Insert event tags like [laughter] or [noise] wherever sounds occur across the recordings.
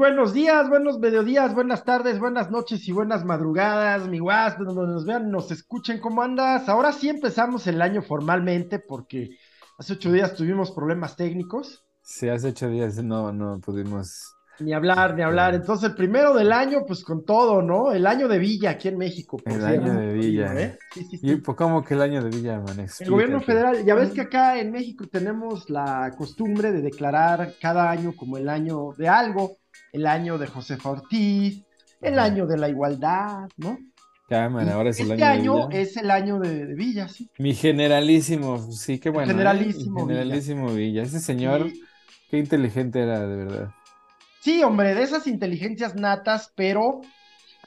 buenos días, buenos mediodías, buenas tardes, buenas noches y buenas madrugadas, mi guas, donde nos vean, nos escuchen, ¿cómo andas? Ahora sí empezamos el año formalmente porque hace ocho días tuvimos problemas técnicos. Sí, hace ocho días no, no pudimos ni hablar, ni hablar. Entonces, el primero del año, pues con todo, ¿no? El año de Villa aquí en México. el año de Villa. ¿eh? Sí, sí, sí. ¿Y cómo que el año de Villa, man? El gobierno federal, ya ves que acá en México tenemos la costumbre de declarar cada año como el año de algo, el año de José Ortiz, el año de la igualdad, ¿no? Man, ahora es el este año. Este año es el año de, Villa, sí. Mi generalísimo, sí, qué bueno. ¿eh? generalísimo. generalísimo Villa. Ese señor, qué inteligente era, de verdad. Sí, hombre, de esas inteligencias natas, pero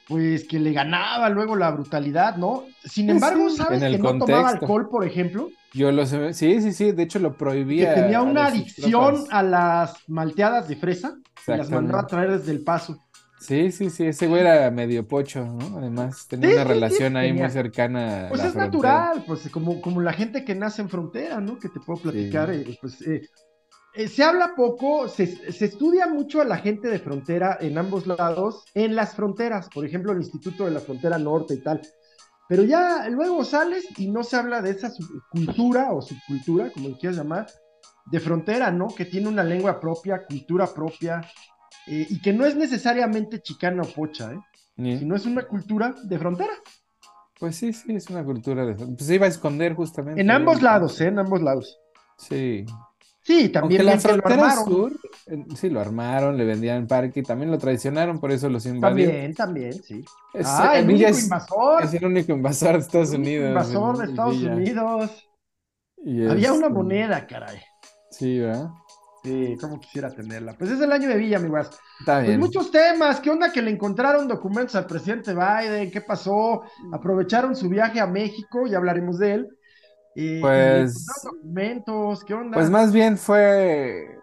pues que le ganaba luego la brutalidad, ¿no? Sin embargo, ¿sabes que no tomaba alcohol, por ejemplo? Yo lo sé, sí, sí, sí, de hecho lo prohibía. Que tenía una adicción a las malteadas de fresa, las mandaba a traer desde el paso. Sí, sí, sí, ese güey era medio pocho, ¿no? Además, tenía una relación ahí muy cercana. Pues es natural, pues como, como la gente que nace en frontera, ¿no? Que te puedo platicar, eh, pues eh, eh, se habla poco, se, estudia mucho a la gente de frontera en ambos lados, en las fronteras, por ejemplo, el Instituto de la Frontera Norte y tal. Pero ya luego sales y no se habla de esa cultura o subcultura, como lo quieras llamar, de frontera, ¿no? Que tiene una lengua propia, cultura propia, eh, y que no es necesariamente chicana o pocha, ¿eh? Sino es una cultura de frontera. Pues sí, sí, es una cultura de frontera. Pues se iba a esconder justamente. En ambos lados, ¿eh? En ambos lados. Sí. Sí, también la frontera sur, sí, lo armaron, le vendían parque, también lo traicionaron, por eso los invadieron. También, también, sí. Es, ah, el único invasor. Es el único invasor de Estados Unidos. Invasor de Estados Unidos. Había una este, moneda, caray. Sí, ¿verdad? Sí, cómo quisiera tenerla. Pues es el año de Villa, mi Está pues bien. muchos temas. ¿Qué onda que le encontraron documentos al presidente Biden? ¿Qué pasó? Aprovecharon su viaje a México, ya hablaremos de él pues. documentos, ¿qué onda? Pues más bien fue.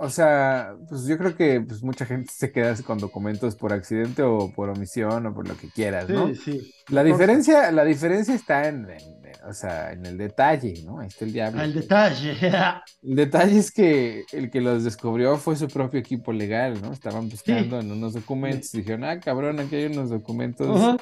O sea, pues yo creo que pues, mucha gente se queda con documentos por accidente o por omisión o por lo que quieras, ¿no? Sí, sí. La diferencia, la diferencia está en, o sea, en el detalle, ¿no? Ahí está el diablo. El detalle. [laughs] el detalle es que el que los descubrió fue su propio equipo legal, ¿no? Estaban buscando en unos documentos y dijeron, ah, cabrón, aquí hay unos documentos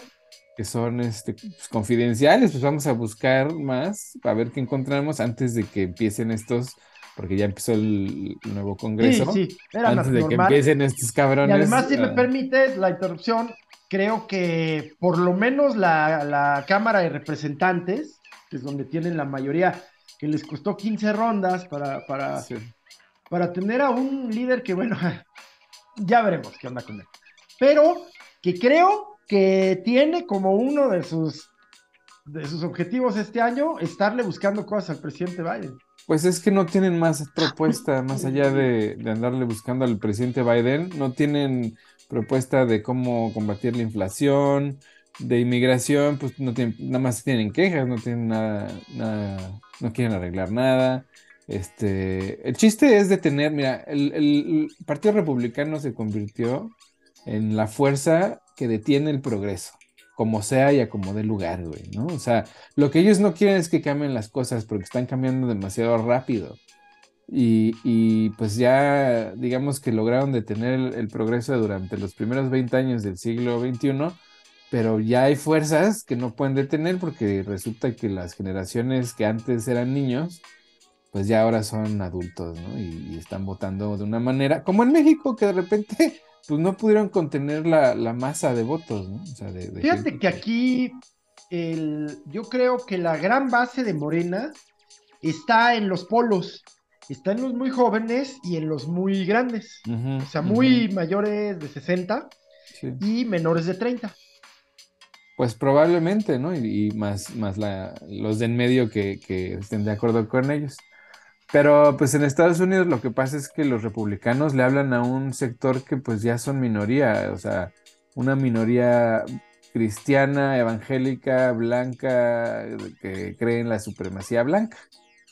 que son este, pues, confidenciales, pues vamos a buscar más, a ver qué encontramos antes de que empiecen estos, porque ya empezó el, nuevo Congreso. Sí, sí, Era antes de que empiecen estos cabrones. Y además, si me ah. permites la interrupción, creo que por lo menos la, Cámara de Representantes, que es donde tienen la mayoría, que les costó 15 rondas para, para, para tener a un líder que, bueno, [laughs] ya veremos qué onda con él. Pero que creo que tiene como uno de sus, de sus objetivos este año estarle buscando cosas al presidente Biden. Pues es que no tienen más propuesta, más allá de, andarle buscando al presidente Biden, no tienen propuesta de cómo combatir la inflación, de inmigración, pues no tienen, nada más tienen quejas, no tienen nada, nada, no quieren arreglar nada. Este, el chiste es de tener, mira, el, el Partido Republicano se convirtió en la fuerza que detiene el progreso, como sea y a como dé lugar, güey, ¿no? O sea, lo que ellos no quieren es que cambien las cosas porque están cambiando demasiado rápido. Y, pues ya, digamos que lograron detener el, progreso durante los primeros 20 años del siglo XXI, pero ya hay fuerzas que no pueden detener porque resulta que las generaciones que antes eran niños, pues ya ahora son adultos, ¿no? Y, y, están votando de una manera, como en México, que de repente pues no pudieron contener la, masa de votos, ¿no? Fíjate que aquí el, yo creo que la gran base de Morena está en los polos, está en los muy jóvenes y en los muy grandes, o sea, muy mayores de 60 y menores de 30. Pues probablemente, ¿no? Y, más, más la, los de en medio que, que estén de acuerdo con ellos. Pero pues en Estados Unidos lo que pasa es que los republicanos le hablan a un sector que pues ya son minoría, o sea, una minoría cristiana, evangélica, blanca, que cree en la supremacía blanca.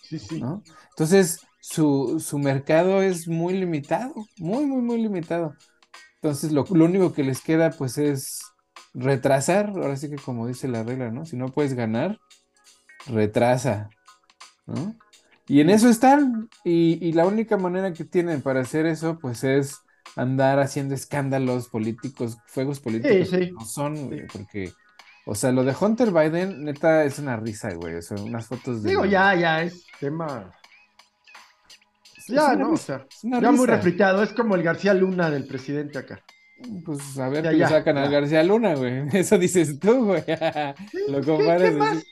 Sí, sí. Entonces, su, mercado es muy limitado, muy, muy, muy limitado. Entonces, lo, lo, único que les queda pues es retrasar, ahora sí que como dice la regla, ¿no? Si no puedes ganar, retrasa, ¿no? Y en eso están. Y, la única manera que tienen para hacer eso, pues es andar haciendo escándalos políticos, fuegos políticos. Sí, sí. No son, güey, porque, o sea, lo de Hunter Biden, neta, es una risa, güey. Sea, unas fotos de. Digo, ya, ya, es tema. Ya, ¿no? O sea, es una ya muy refritado. Es como el García Luna del presidente acá. Pues a ver Ya, qué ya, sacan al. García Luna, güey. [laughs] Eso dices tú, güey. [laughs] Lo ¿Qué, comparas qué así. más?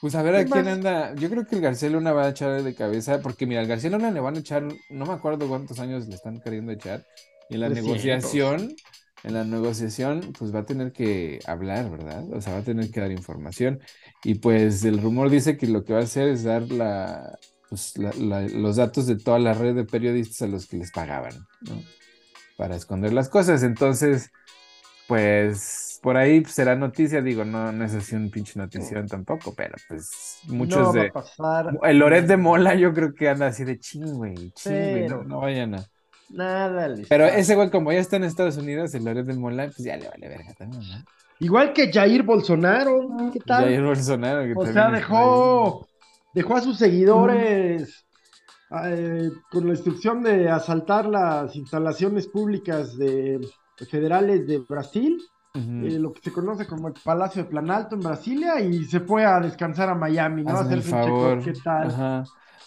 Pues a ver a ¿Qué quién anda. Yo creo que el García Luna va a echar de cabeza, porque mira, al García Luna le van a echar, no me acuerdo cuántos años le están queriendo echar. Y en la 300. negociación, en la negociación, pues va a tener que hablar, ¿verdad? O sea, va a tener que dar información. Y pues el rumor dice que lo que va a hacer es dar la, pues, la- la- los datos de toda la red de periodistas a los que les pagaban, ¿no? Para esconder las cosas. Entonces, pues por ahí será noticia, digo, no, no es así un pinche notición tampoco, pero pues muchos no va de... a pasar. El Loret de Mola yo creo que anda así de ching, güey, ching, no, no vayan a... Nada. les Pero ese güey como ya está en Estados Unidos, el Loret de Mola, pues ya le vale verga también, ¿no? Igual que Jair Bolsonaro. ¿Qué tal? Jair Bolsonaro, que O sea, dejó, dejó a sus seguidores eh, con la instrucción de asaltar las instalaciones públicas de federales de Brasil, eh, lo que se conoce como el Palacio de Planalto en Brasilia, y se fue a descansar a Miami, ¿no?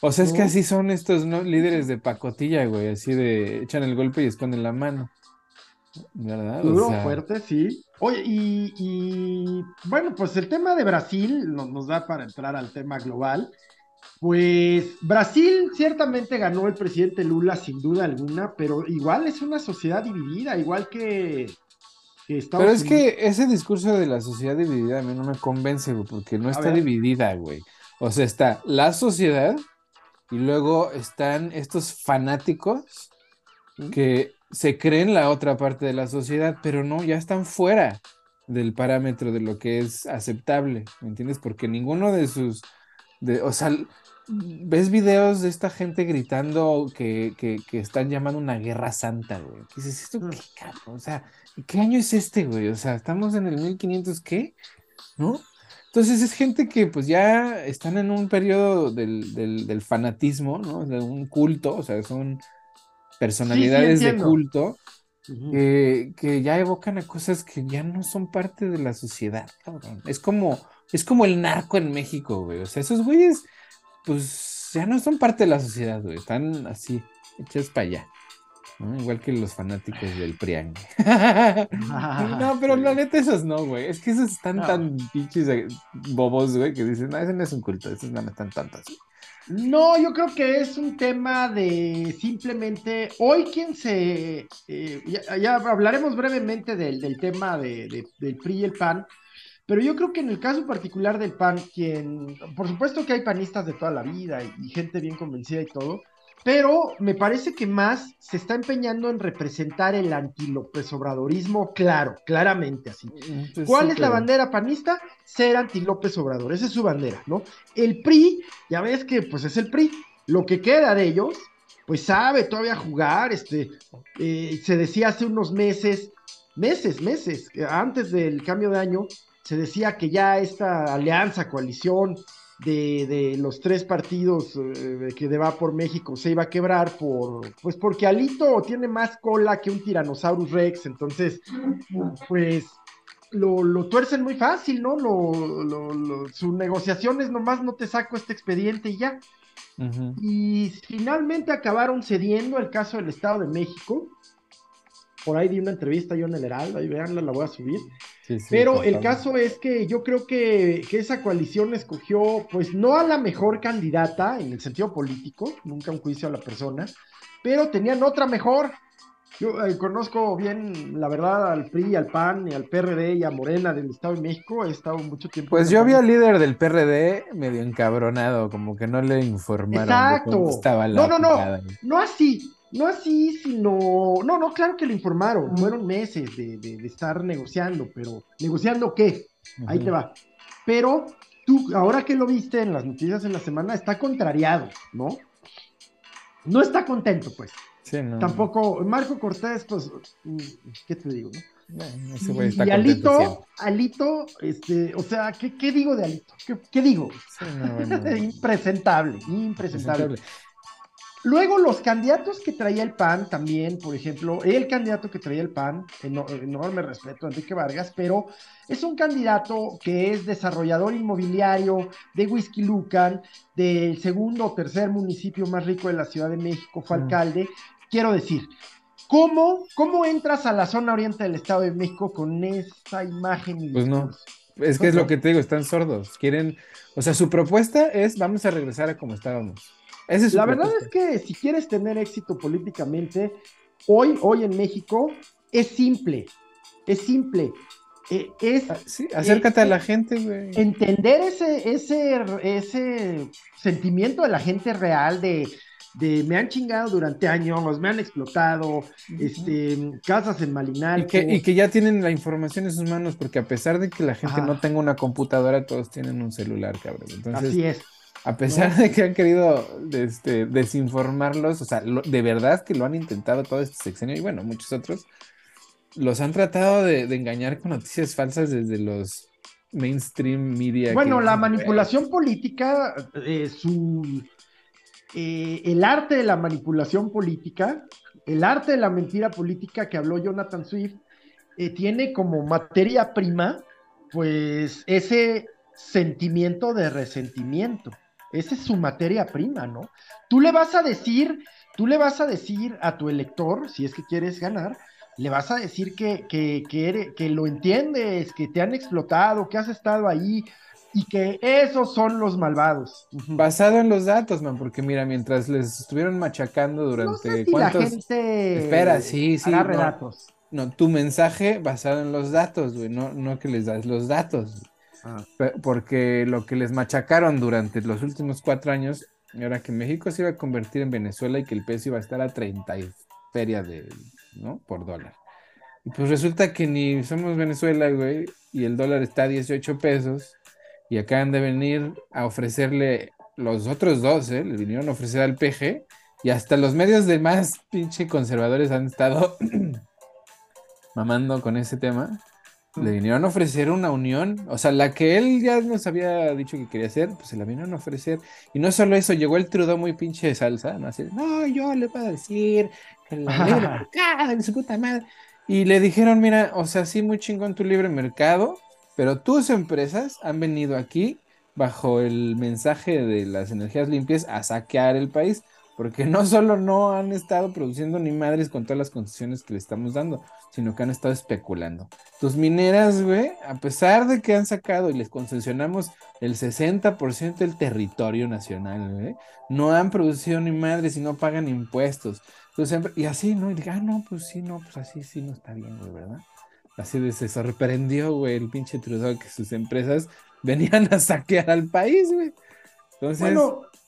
O sea, es que así son estos ¿no? líderes de pacotilla, güey, así de echan el golpe y esconden la mano. ¿Verdad? O Duro, sea, fuerte, sí. Oye, y, y, bueno, pues el tema de Brasil nos, nos da para entrar al tema global. Pues Brasil ciertamente ganó el presidente Lula sin duda alguna, pero igual es una sociedad dividida, igual que, que Estados Pero es Unidos. que ese discurso de la sociedad dividida a mí no me convence, güey, porque no está ver. dividida, güey. O sea, está la sociedad y luego están estos fanáticos ¿Mm? que se creen la otra parte de la sociedad, pero no, ya están fuera del parámetro de lo que es aceptable, ¿me entiendes? Porque ninguno de sus, de, o sea, ves videos de esta gente gritando que, que, que están llamando una guerra santa, güey. ¿Qué dices, ¿esto Mm. qué cabrón? O sea, ¿qué año es este, güey? O sea, estamos en el 1500, ¿qué? ¿No? Entonces es gente que pues ya están en un periodo del, del, del fanatismo, ¿no? De un culto, o sea, son personalidades de culto Ujú. que, que ya evocan a cosas que ya no son parte de la sociedad, cabrón. Es como, es como el narco en México, güey. O sea, esos güeyes, pues ya no son parte de la sociedad, güey. Están así, hechos para allá. ¿no? Igual que los fanáticos del Priang. [laughs] no, pero la neta, esos no, güey. Es que esos están No. tan pinches bobos, güey, que dicen, no, ese no es un culto, esos no están tontos. No, yo creo que es un tema de simplemente hoy quien se eh, ya, ya hablaremos brevemente del, del tema de, de- del PRI y el PAN, pero yo creo que en el caso particular del PAN, quien, por supuesto que hay panistas de toda la vida y, y gente bien convencida y todo, pero me parece que más se está empeñando en representar el anti-López Obradorismo, claro, claramente así. Pues ¿Cuál sí, es la bandera panista? Ser anti López Obrador, esa es su bandera, ¿no? El PRI, ya ves que pues es el PRI, lo que queda de ellos, pues sabe todavía jugar, este, eh, se decía hace unos meses, meses, meses, antes del cambio de año, se decía que ya esta alianza, coalición de, de los tres partidos eh, que va por México se iba a quebrar por, pues porque Alito tiene más cola que un Tyrannosaurus Rex, entonces, pues lo, lo tuercen muy fácil, ¿no? Lo, lo, lo- su negociación es nomás no te saco este expediente y ya. Y finalmente acabaron cediendo el caso del Estado de México. Por ahí di una entrevista yo en el Heraldo, ahí veanla, la voy a subir. Sí, sí, Pero el caso es que yo creo que, que esa coalición escogió, pues no a la mejor candidata en el sentido político, nunca un juicio a la persona, pero tenían otra mejor. Yo eh, conozco bien, la verdad, al PRI, al PAN, y al PRD y a Morena del Estado de México. He estado mucho tiempo. Pues yo vi al líder del PRD medio encabronado, como que no le informaron de Exacto. cómo estaba la No, no, no. jugada. No así, no así, sino. No, no, claro que lo informaron. Fueron meses de, de- de estar negociando, pero. ¿Negociando qué? Ahí te va. Pero tú, ahora que lo viste en las noticias en la semana, está contrariado, ¿no? No está contento, pues. Sí, no. Tampoco, Marco Cortés, pues, mm, ¿qué te digo? no? No, ese güey está y Alito, Alito, este, o sea, ¿qué, qué digo de Alito? ¿Qué, qué digo? siempre. Sí, no, bueno, [laughs] impresentable, impresentable. presentable. Luego los candidatos que traía el PAN también, por ejemplo, el candidato que traía el PAN, enorme respeto a Enrique Vargas, pero es un candidato que es desarrollador inmobiliario de Whisky Lucan, del segundo o tercer municipio más rico de la Ciudad de México, fue alcalde. Quiero decir, ¿cómo, ¿cómo entras a la zona oriente del Estado de México con esa imagen? pues no. Es que es lo que te digo, están sordos. Quieren, o sea, su propuesta es vamos a regresar a como estábamos la verdad es que si quieres tener éxito políticamente, hoy, hoy en México, es simple. Es simple. Eh, es, ah, sí, acércate a la gente, güey. Entender ese, ese, ese sentimiento de la gente real de, de me han chingado durante años, me han explotado, este, casas en Malinal. Y que, ya tienen la información en sus manos, porque a pesar de que la gente no tenga una computadora, todos tienen un celular, cabrón. Entonces, Así es. A pesar de que han querido este, desinformarlos, o sea, de verdad que lo han intentado todo este sexenio y bueno, muchos otros, los han tratado de, engañar con noticias falsas desde los mainstream media. Bueno, la manipulación política, eh, su, eh, el arte de la manipulación política, el arte de la mentira política que habló Jonathan Swift, eh, tiene como materia prima, pues ese sentimiento de resentimiento. Esa es su materia prima, ¿no? Tú le vas a decir, tú le vas a decir a tu elector, si es que quieres ganar, le vas a decir que, que, que, lo entiendes, que te han explotado, que has estado ahí y que esos son los malvados. Basado en los datos, man, porque mira, mientras les estuvieron machacando durante cuántos... La gente Espera, sí, sí. Agarre datos. No, tu mensaje basado en los datos, güey, no, no que les das los datos. Ah. Porque lo que les machacaron durante los últimos cuatro años era que México se iba a convertir en Venezuela y que el peso iba a estar a 30 ferias de, ¿no? Por dólar. Y pues resulta que ni somos Venezuela, güey, y el dólar está a 18 pesos, y acaban de venir a ofrecerle los otros dos, ¿eh? Le vinieron a ofrecer al PG, y hasta los medios de más pinche conservadores han estado [clears throat] mamando con ese tema. Le vinieron a ofrecer una unión, o sea, la que él ya nos había dicho que quería hacer, pues se la vinieron a ofrecer. Y no solo eso, llegó el Trudeau muy pinche de salsa, ¿no? Así, no, yo le voy a decir que la libre [laughs] mercado, en su puta madre. Y le dijeron, mira, o sea, sí, muy chingón tu libre mercado, pero tus empresas han venido aquí bajo el mensaje de las energías limpias a saquear el país porque no solo no han estado produciendo ni madres con todas las concesiones que le estamos dando, sino que han estado especulando. Tus mineras, güey, a pesar de que han sacado y les concesionamos el 60% del territorio nacional, güey, no han producido ni madres y no pagan impuestos. Entonces, y así, ¿no? Y diga, ah, no, pues sí, no, pues así sí no está bien, güey, ¿verdad? Así de se sorprendió, güey, el pinche Trudeau que sus empresas [laughs] venían a saquear al país, güey. Entonces,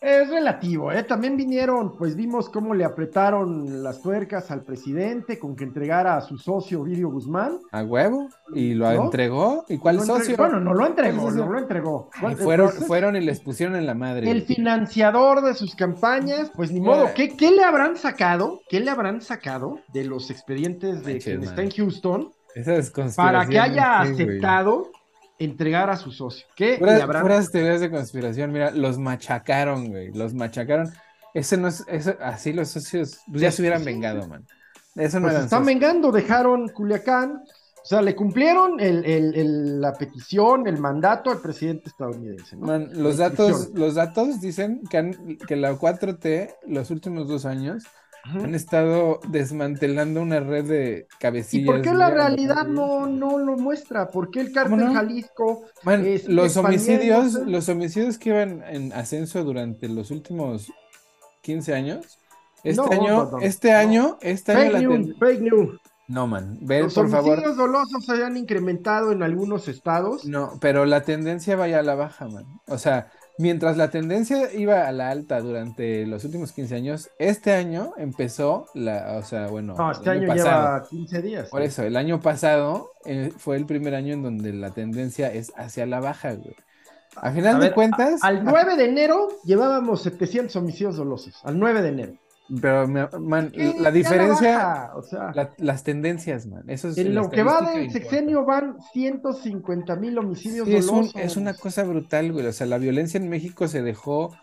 es relativo, ¿eh? También vinieron, pues vimos cómo le apretaron las tuercas al presidente con que entregara a su socio Ovidio Guzmán. A huevo, y lo entregó. ¿Y cuál socio? Bueno, no lo entregó, no lo entregó. fueron, pues, fueron y les pusieron en la madre. El financiador de sus campañas, pues ni modo. ¿Qué, ¿Qué, le habrán sacado? ¿Qué le habrán sacado de los expedientes de quien está en Houston? para que haya aceptado entregar a su socio. ¿Qué Puras, teorías de conspiración, mira, los machacaron, güey, los machacaron. Ese no es, eso, así los socios pues, ya se hubieran vengado, man. Eso no pues están vengando, dejaron Culiacán, o sea, le cumplieron la petición, el mandato al presidente estadounidense. Man, los datos, los datos dicen que, que la 4T los últimos dos años han estado desmantelando una red de cabecillas. ¿Y por qué la realidad no, no lo muestra? ¿Por qué el cártel Jalisco? los homicidios, los homicidios que iban en ascenso durante los últimos 15 años. Este año, este año, este fake año. News, fake news. No, man. Ve, por favor. Los homicidios dolosos se han incrementado en algunos estados. No, pero la tendencia vaya a la baja, man. O sea, mientras la tendencia iba a la alta durante los últimos 15 años, este año empezó la, o sea, bueno, no, este año, lleva 15 días. Por eso, el año pasado eh, fue el primer año en donde la tendencia es hacia la baja, güey. A final de cuentas. al 9 de enero llevábamos 700 homicidios dolosos. Al 9 de enero. Pero, man, la diferencia, o sea, las tendencias, man, eso es En lo que va del sexenio van 150 mil homicidios sí, Es, una cosa brutal, güey, o sea, la violencia en México se dejó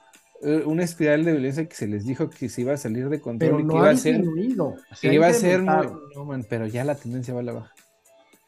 eh, una espiral de violencia que se les dijo que se iba a salir de control Pero y no que iba a ser, disminuido. se que ha iba a ser muy, incrementado. no, man, pero ya la tendencia va a la baja.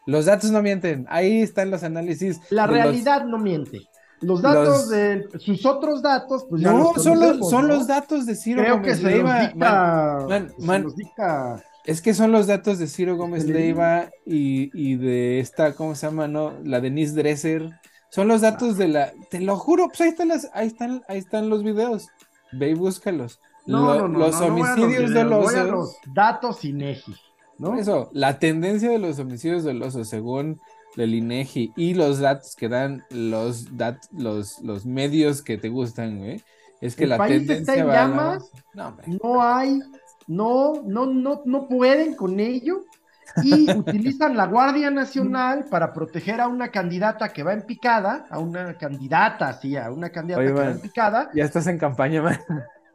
Los datos no mienten, ahí están los análisis. La de los- realidad no miente. Los datos los- de sus otros datos, pues ya no, los son los, son ¿no? los datos de Ciro Creo que Gómez se los Leiva. dicta, Man, man, se los dicta Es que son los datos de Ciro Gómez Este, Leiva y, y de esta, ¿cómo se llama? No? La Denise Dresser. Son los datos de la. Te lo juro, pues ahí están las, ahí están, ahí están los videos. Ve y búscalos. No, Lo- no, no, los homicidios dolosos. los datos INEGI, ¿no? Eso, la tendencia de los homicidios dolosos, según el INEGI y los datos que dan los, dat- los, los medios que te gustan, güey, es que El la país tendencia está en va a la llamas. baja. No. No hay, no, no, no, no pueden con ello y [laughs] utilizan la Guardia Nacional para proteger a una candidata que va en picada, a una candidata, sí, a una candidata Oye, que va en picada. Ya estás en campaña, man.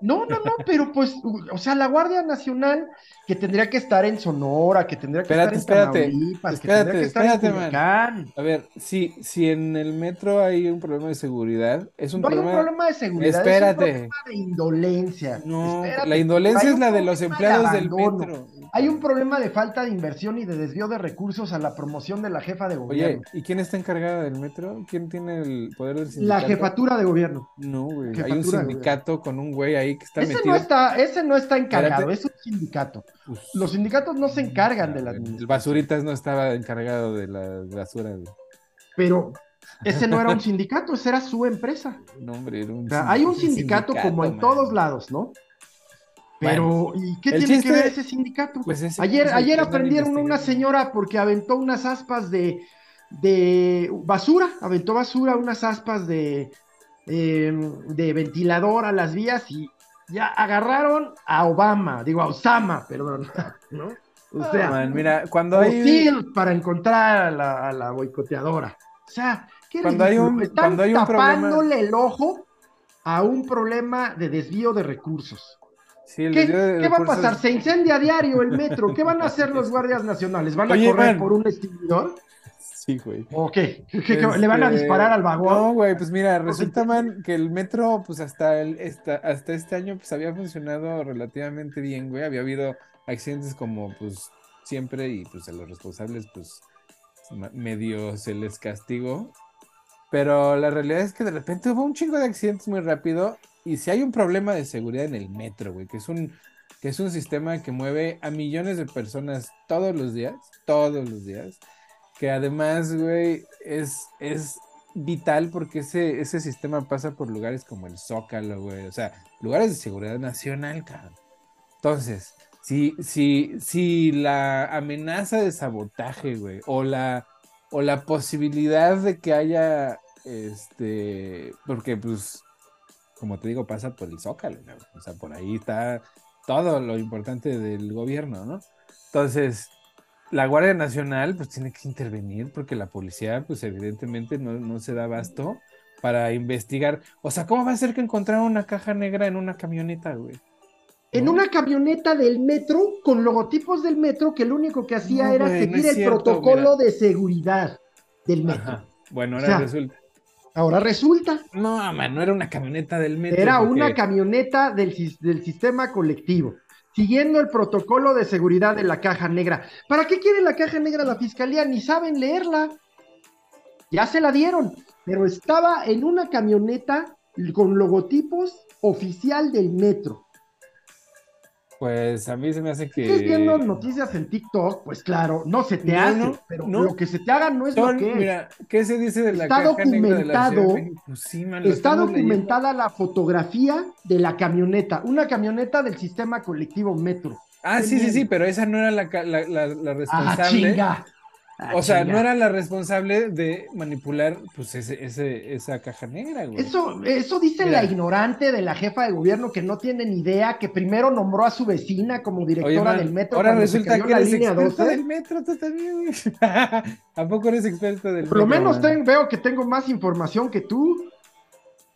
No, no, no, pero pues, o sea, la Guardia Nacional que tendría que estar en Sonora, que tendría que Espérate, estar en espérate, Tamaulipas, que espérate, tendría que estar espérate, en. Culiacán. A ver, si, si en el metro hay un problema de seguridad, es un No hay un problema. problema de seguridad, Espérate. es un problema de indolencia. No, la indolencia es la de los problema empleados del metro. Hay un problema de falta de inversión y de desvío de recursos a la promoción de la jefa de Oye, gobierno. ¿y quién está encargada del metro? ¿Quién tiene el poder del la sindicato? jefatura de gobierno. No, güey. Hay un sindicato con un güey ahí que está Ese metido. no está, ese no está encargado, Espérate. es un sindicato. Pues, Los sindicatos no se encargan de la el. Basuritas no estaba encargado de la basura. güey. Pero ese no era un [laughs] sindicato, esa era su empresa. No, hombre, era un O sea, hay un sindicato, sindicato como en man. todos lados, ¿no? Pero, ¿y qué tiene chiste- que ver ese sindicato? Pues ese Ayer, es el ayer que andan aprendieron una señora porque aventó unas aspas de, de basura, aventó basura, unas aspas de, eh, de ventilador a las vías y ya agarraron a Obama, digo a Osama, perdón, [laughs] ¿no? O No, sea, man, mira, cuando hay. Para encontrar a la, a la boicoteadora. O sea, qué Cuando hay un- Están cuando hay un problema- tapándole el ojo a un problema de desvío de recursos. Sí, ¿Qué, va a pasar? Se incendia a diario el metro. ¿Qué van a hacer los [laughs] guardias nacionales? ¿Van a correr man. por un extinguidor? Sí, güey. ¿O qué? ¿Qué- qué- qué- ¿Le van a Este, disparar al vagón? No, güey, pues mira, resulta, man, que el metro, pues hasta, el, esta- hasta este año, pues había funcionado relativamente bien, güey. Había habido accidentes como, pues, siempre, y pues a los responsables, pues, medio se les castigó. Pero la realidad es que de repente hubo un chingo de accidentes muy rápido. Y si hay un problema de seguridad en el metro, güey, que es un, que es un sistema que mueve a millones de personas todos los días, todos los días que además, güey, es, es vital porque ese, ese sistema pasa por lugares como el Zócalo, güey, o sea, lugares de seguridad nacional, cabrón. Entonces, si, si, si la amenaza de sabotaje, güey, o la, o la posibilidad de que haya, este, porque pues, como te digo, pasa por el Zócalo, güey, o sea, por ahí está todo lo importante del gobierno, ¿no? Entonces, la Guardia Nacional pues tiene que intervenir porque la policía pues evidentemente no, no se da abasto para investigar. O sea, ¿cómo va a ser que encontraron una caja negra en una camioneta, güey? En ¿No? una camioneta del metro con logotipos del metro que lo único que hacía No, era güey, no seguir el cierto, protocolo de seguridad del metro. Ajá. Bueno, ahora O sea, resulta. Ahora resulta, No, man, no era una camioneta del metro. era porque- una camioneta del sistema colectivo, siguiendo el protocolo de seguridad de la caja negra. ¿Para qué quiere la caja negra la fiscalía? Ni saben leerla. Ya se la dieron, pero estaba en una camioneta con logotipos oficial del metro. Pues a mí se me hace que. Estás viendo noticias en TikTok, pues claro, no se te No, hace, no, pero no. lo que se te haga no es Son- lo que es. mira, ¿qué se dice de la Está negra de la documentado-? Pues sí, man, Está leyendo. documentada la fotografía de la camioneta, una camioneta del sistema colectivo Metro. Ah, sí, sí, sí, pero esa no era la, la, la- la Ah, responsable. chinga. Ah, O sea, chinga. no era la responsable de manipular pues ese, ese, esa caja negra, güey. Eso, eso dice Mira. la ignorante de la jefa de gobierno que no tiene ni idea, que primero nombró a su vecina como directora Oye, man, del metro. ahora resulta que la eres 12. del metro, tú también, güey. [laughs] ¿A poco eres experto del Por lo metro, menos man? ten- veo que tengo más información que tú.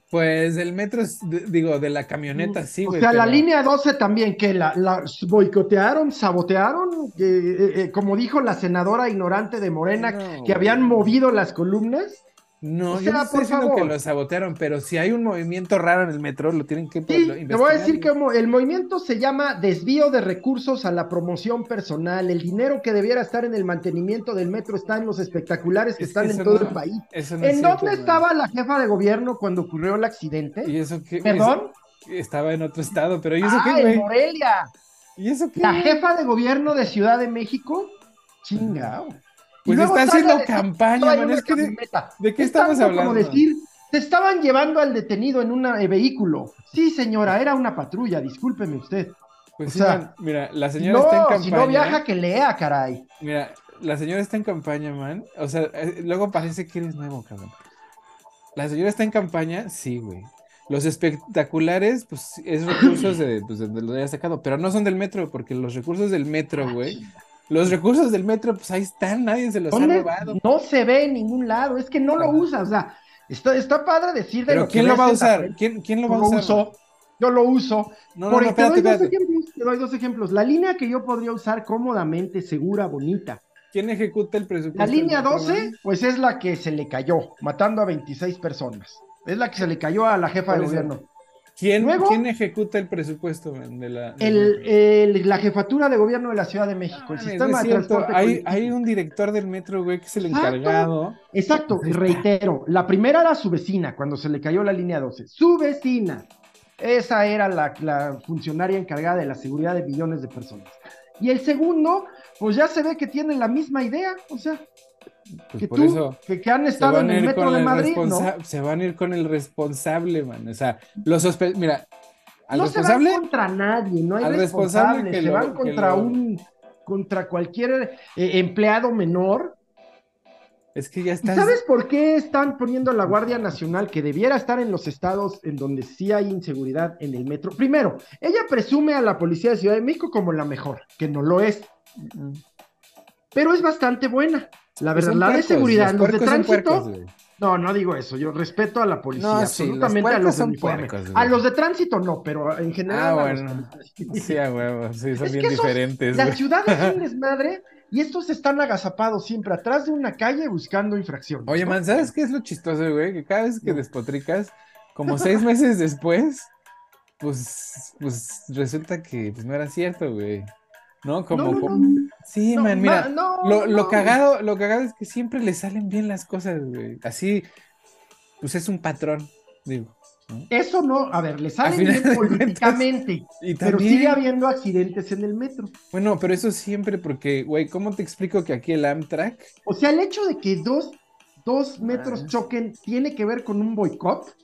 Pues del metro, es- digo, de la camioneta, sí, o güey. sea, la línea 12 también, que la, la boicotearon, sabotearon, eh, eh, como dijo la senadora ignorante de Morena, No, que güey. habían movido las columnas. No, O yo no sea, estoy por diciendo que lo sabotearon, pero si hay un movimiento raro en el metro, lo tienen que Sí, lo- te voy a investigar, decir que el movimiento se llama desvío de recursos a la promoción personal. El dinero que debiera estar en el mantenimiento del metro está en los espectaculares que Es están que en todo no- el país. No ¿En dónde estaba la jefa de gobierno cuando ocurrió el accidente? ¿Y eso qué? ¿Perdón? Es- estaba en otro estado, pero ¿y eso Ah, qué, en? Morelia. ¿Y eso qué? La jefa de gobierno de Ciudad de México. Chingao. Pues está haciendo decir, campaña, "Trae man. Es que de, camioneta". ¿de qué Es estamos hablando? Como decir, se estaban llevando al detenido en un vehículo. Sí, señora, era una patrulla, discúlpeme usted. Pues o sí, sea, man, mira, la señora está en No, campaña. si no viaja, que lea, caray. Mira, la señora está en campaña, man. O sea, eh, luego parece que eres nuevo, cabrón. La señora está en campaña, sí, güey. Los espectaculares, pues es recursos de, pues, de lo haya sacado, pero no son del metro, porque los recursos del metro, güey. Los recursos del metro, pues ahí están, nadie se los ha robado. No se ve en ningún lado, es que no lo usa, o sea, está, está padre decir de Pero lo que ¿quién lo ves va a usar? ¿Quién, quién lo va a lo usar? uso, yo lo uso. No, no, Por no, te doy espérate, ejemplos, te doy dos ejemplos. La línea que yo podría usar cómodamente, segura, bonita. ¿Quién ejecuta el presupuesto? La línea metro, 12, güey? pues es la que se le cayó, matando a 26 personas. Es la que se le cayó a la jefa de gobierno. ¿Quién, Luego- ¿Quién ejecuta el presupuesto man, de la... El, el- la jefatura de gobierno de la Ciudad de México, el sistema de transporte Hay, un director del metro, güey, que es el Exacto. encargado. Exacto, reitero, la primera era su vecina, cuando se le cayó la línea 12. Su vecina. Esa era la, la funcionaria encargada de la seguridad de millones de personas. Y el segundo, pues ya se ve que tienen la misma idea, o sea, Pues que por tú, eso. que, que han estado en a el metro de el Madrid, se van a ir con el responsable, man. O sea, los. Mira, al no responsable, se van contra nadie, no hay al responsable responsables, que se lo- van que contra lo- un contra cualquier eh, empleado menor. es que ya ¿Y estás. sabes por qué están poniendo la Guardia Nacional que debiera estar en los estados en donde sí hay inseguridad en el metro? Primero, ella presume a la policía de Ciudad de México como la mejor, que no lo es, pero es bastante buena. La verdad, la de seguridad, los de tránsito, puercos, no, no digo eso, yo respeto a la policía, No, sí, los absolutamente a los de son uniforme. puercos, A los de tránsito no, pero en general. Ah, los bueno. Sí, a huevo, sí, son Es bien esos- diferentes. La ciudad es un [laughs] desmadre y estos están agazapados siempre atrás de una calle buscando infracciones. Oye, ¿no? man, ¿sabes qué es lo chistoso, güey? Que cada vez que despotricas, como seis [laughs] meses después, pues, pues resulta que pues, no era cierto, güey. ¿No? Como, No, no, como- no. Sí, No, man, mira. no, Lo, lo cagado, lo cagado es que siempre le salen bien las cosas, güey. Así, pues es un patrón, digo. Eso no, a ver, le sale Al final bien políticamente, [laughs] Y pero sigue habiendo accidentes en el metro. bueno, pero eso siempre porque, güey, ¿cómo te explico que aquí el Amtrak, O sea, el hecho de que dos, dos metros Ah. choquen tiene que ver con un boicot.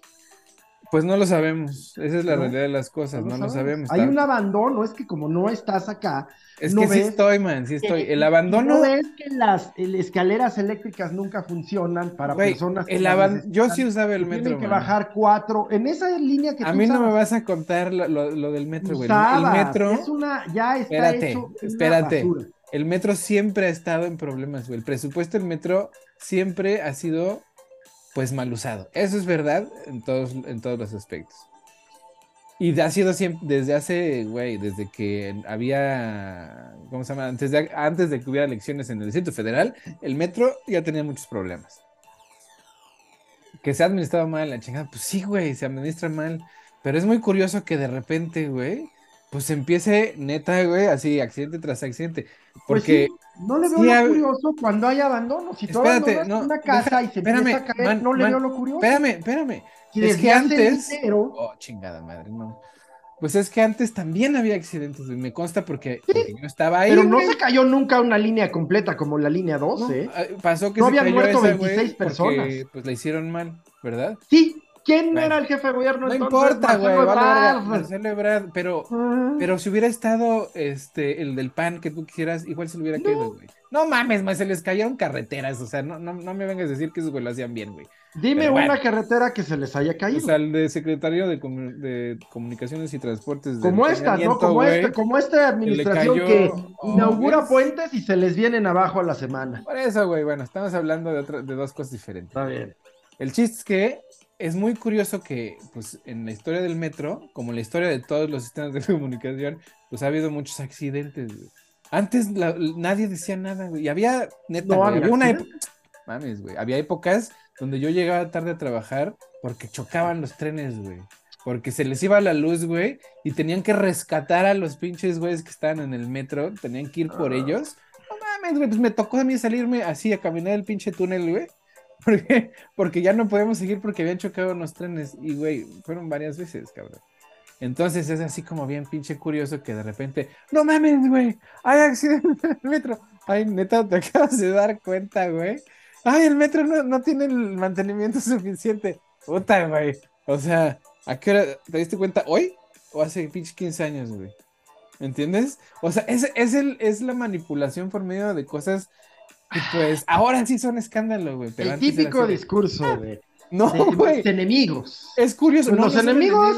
Pues no lo sabemos. Esa es la No, realidad de las cosas, no, lo sabemos. Hay un abandono, es que como no estás acá, Es no que sí estoy, man, sí estoy. que- El abandono, no ves que las el- escaleras eléctricas nunca funcionan para personas que el aban- yo sí usaba el metro, tienen que man. bajar cuatro. En esa línea que A tú mí no me vas a contar lo, lo- lo del metro, güey. El- metro, es una, ya está Espérate, hecho una espérate. basura. el metro siempre ha estado en problemas, güey. El presupuesto del metro siempre ha sido, pues, mal usado. Eso es verdad en todos, en todos los aspectos. Y ha sido siempre, desde hace, güey, desde que había, ¿cómo se llama? Antes de, antes de que hubiera elecciones en el Distrito Federal, el metro ya tenía muchos problemas. Que se ha administrado mal, la chingada, pues sí, güey, se administra mal. Pero es muy curioso que de repente, güey, pues empiece neta, güey, así, accidente tras accidente. Pues Porque, no le veo sí lo curioso cuando hay abandono. Si tú Espérate, abandonas no, una casa deja- y se espérame, empieza a caer, man, no le man, veo lo curioso. espérame, espérame. Es que antes- dinero, Oh, chingada madre, no. Pues es que antes también había accidentes, me consta porque, porque yo estaba ahí. pero no güey. se cayó nunca una línea completa como la línea No, 12. ah, pasó que No se habían cayó muerto esa, güey, 26 porque, personas. pues la hicieron mal, ¿verdad? Sí, ¿quién Bueno, era el jefe de gobierno No entonces? importa, güey, Marcelo Ebrard. Pero, Ah. pero si hubiera estado este, el del pan que tú quisieras, igual se le hubiera caído, güey. No mames, más se les cayeron carreteras, o sea, no, no, no me vengas a decir que esos güey lo hacían bien, güey. Dime una carretera que se les haya caído. O sea, el de secretario de, Comu- de Comunicaciones y Transportes. de como esta, ¿no? Como, güey, este, como esta administración que oh, inaugura ¿ves? puentes y se les vienen abajo a la semana. Por eso, güey, bueno, estamos hablando de, otra- de dos cosas diferentes. Está bien. El chiste es que es muy curioso que, pues, en la historia del metro, como en la historia de todos los sistemas de [laughs] comunicación, pues ha habido muchos accidentes, güey. Antes la- nadie decía nada, güey. Y había, neta, No güey, había una época. mames, güey. Había épocas donde yo llegaba tarde a trabajar porque chocaban los trenes, güey. Porque se les iba la luz, güey, y tenían que rescatar a los pinches güeyes que estaban en el metro, tenían que ir por ellos. No mames, güey, pues me tocó a mí salirme así a caminar el pinche túnel, güey. Porque, porque ya no podemos seguir porque habían chocado los trenes. Y, güey, fueron varias veces, cabrón. Entonces es así como bien pinche curioso que de repente, no mames, güey, hay accidente en el metro. Ay, neta, te [laughs] acabas de dar cuenta, güey. Ay, el metro no, no tiene el mantenimiento [laughs] suficiente. Puta, güey. O sea, ¿a qué hora te diste cuenta? ¿Hoy? ¿O hace pinche 15 años, güey? ¿Entiendes? O sea, es, es, el, es la manipulación por medio de cosas que, pues, ahora sí son escándalo, güey. pero El antes era típico así de- discurso de, [laughs] No, de güey. los enemigos. Es curioso. No, los son enemigos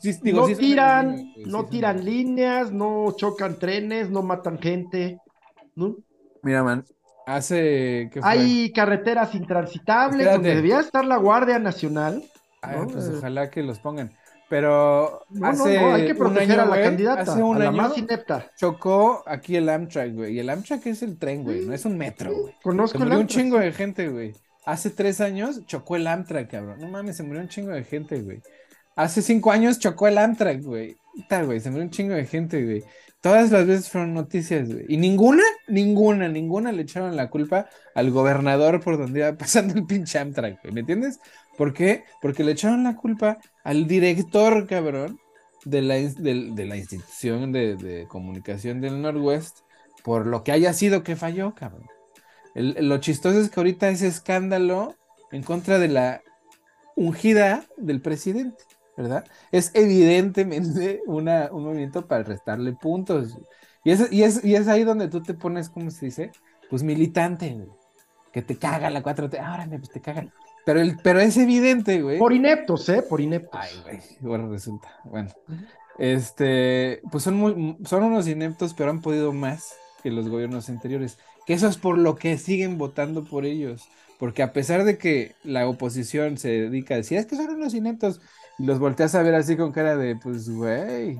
Sí, digo, no sí son tiran, enemigos, güey, sí no son tiran enemigos. líneas, no chocan trenes, no matan gente. ¿no? Mira, man, hace. ¿qué fue? Hay carreteras intransitables Espérate. donde debía estar la Guardia Nacional. Ay, ¿no? pues Eh, ojalá que los pongan. Pero No, hace no, no, hay que un proteger año, a la candidata, Hace un a la año más inepta. chocó aquí el Amtrak, güey. Y el Amtrak es el tren, güey. No es un metro, güey. Conozco Se el murió un chingo de gente, güey. Hace tres años chocó el Amtrak, cabrón. No mames, se murió un chingo de gente, güey. Hace cinco años chocó el Amtrak, güey. Puta, güey, se murió un chingo de gente, güey. Todas las veces fueron noticias. Y ninguna, ninguna, ninguna le echaron la culpa al gobernador por donde iba [laughs] pasando el pinche Amtrak. ¿Me entiendes? ¿Por qué? Porque le echaron la culpa al director, cabrón, de la, de la institución de, comunicación del Northwest, por lo que haya sido que falló, cabrón. Lo chistoso es que ahorita ese escándalo en contra de la ungida del presidente, ¿verdad? Es evidentemente una, un movimiento para restarle puntos. Y es, y, es, y es ahí donde tú te pones, ¿cómo se dice? Pues militante, güey. Que te caga la 4T. Ahora, pues te caga. Pero, el, pero es evidente, güey. Por ineptos, ¿eh? Por ineptos. Ay, güey, ahora resulta. Bueno, este, pues son, muy, son unos ineptos, pero han podido más que los gobiernos anteriores. Que eso es por lo que siguen votando por ellos. Porque a pesar de que la oposición se dedica a decir, es que son unos ineptos, y los volteas a ver así con cara de, pues, güey,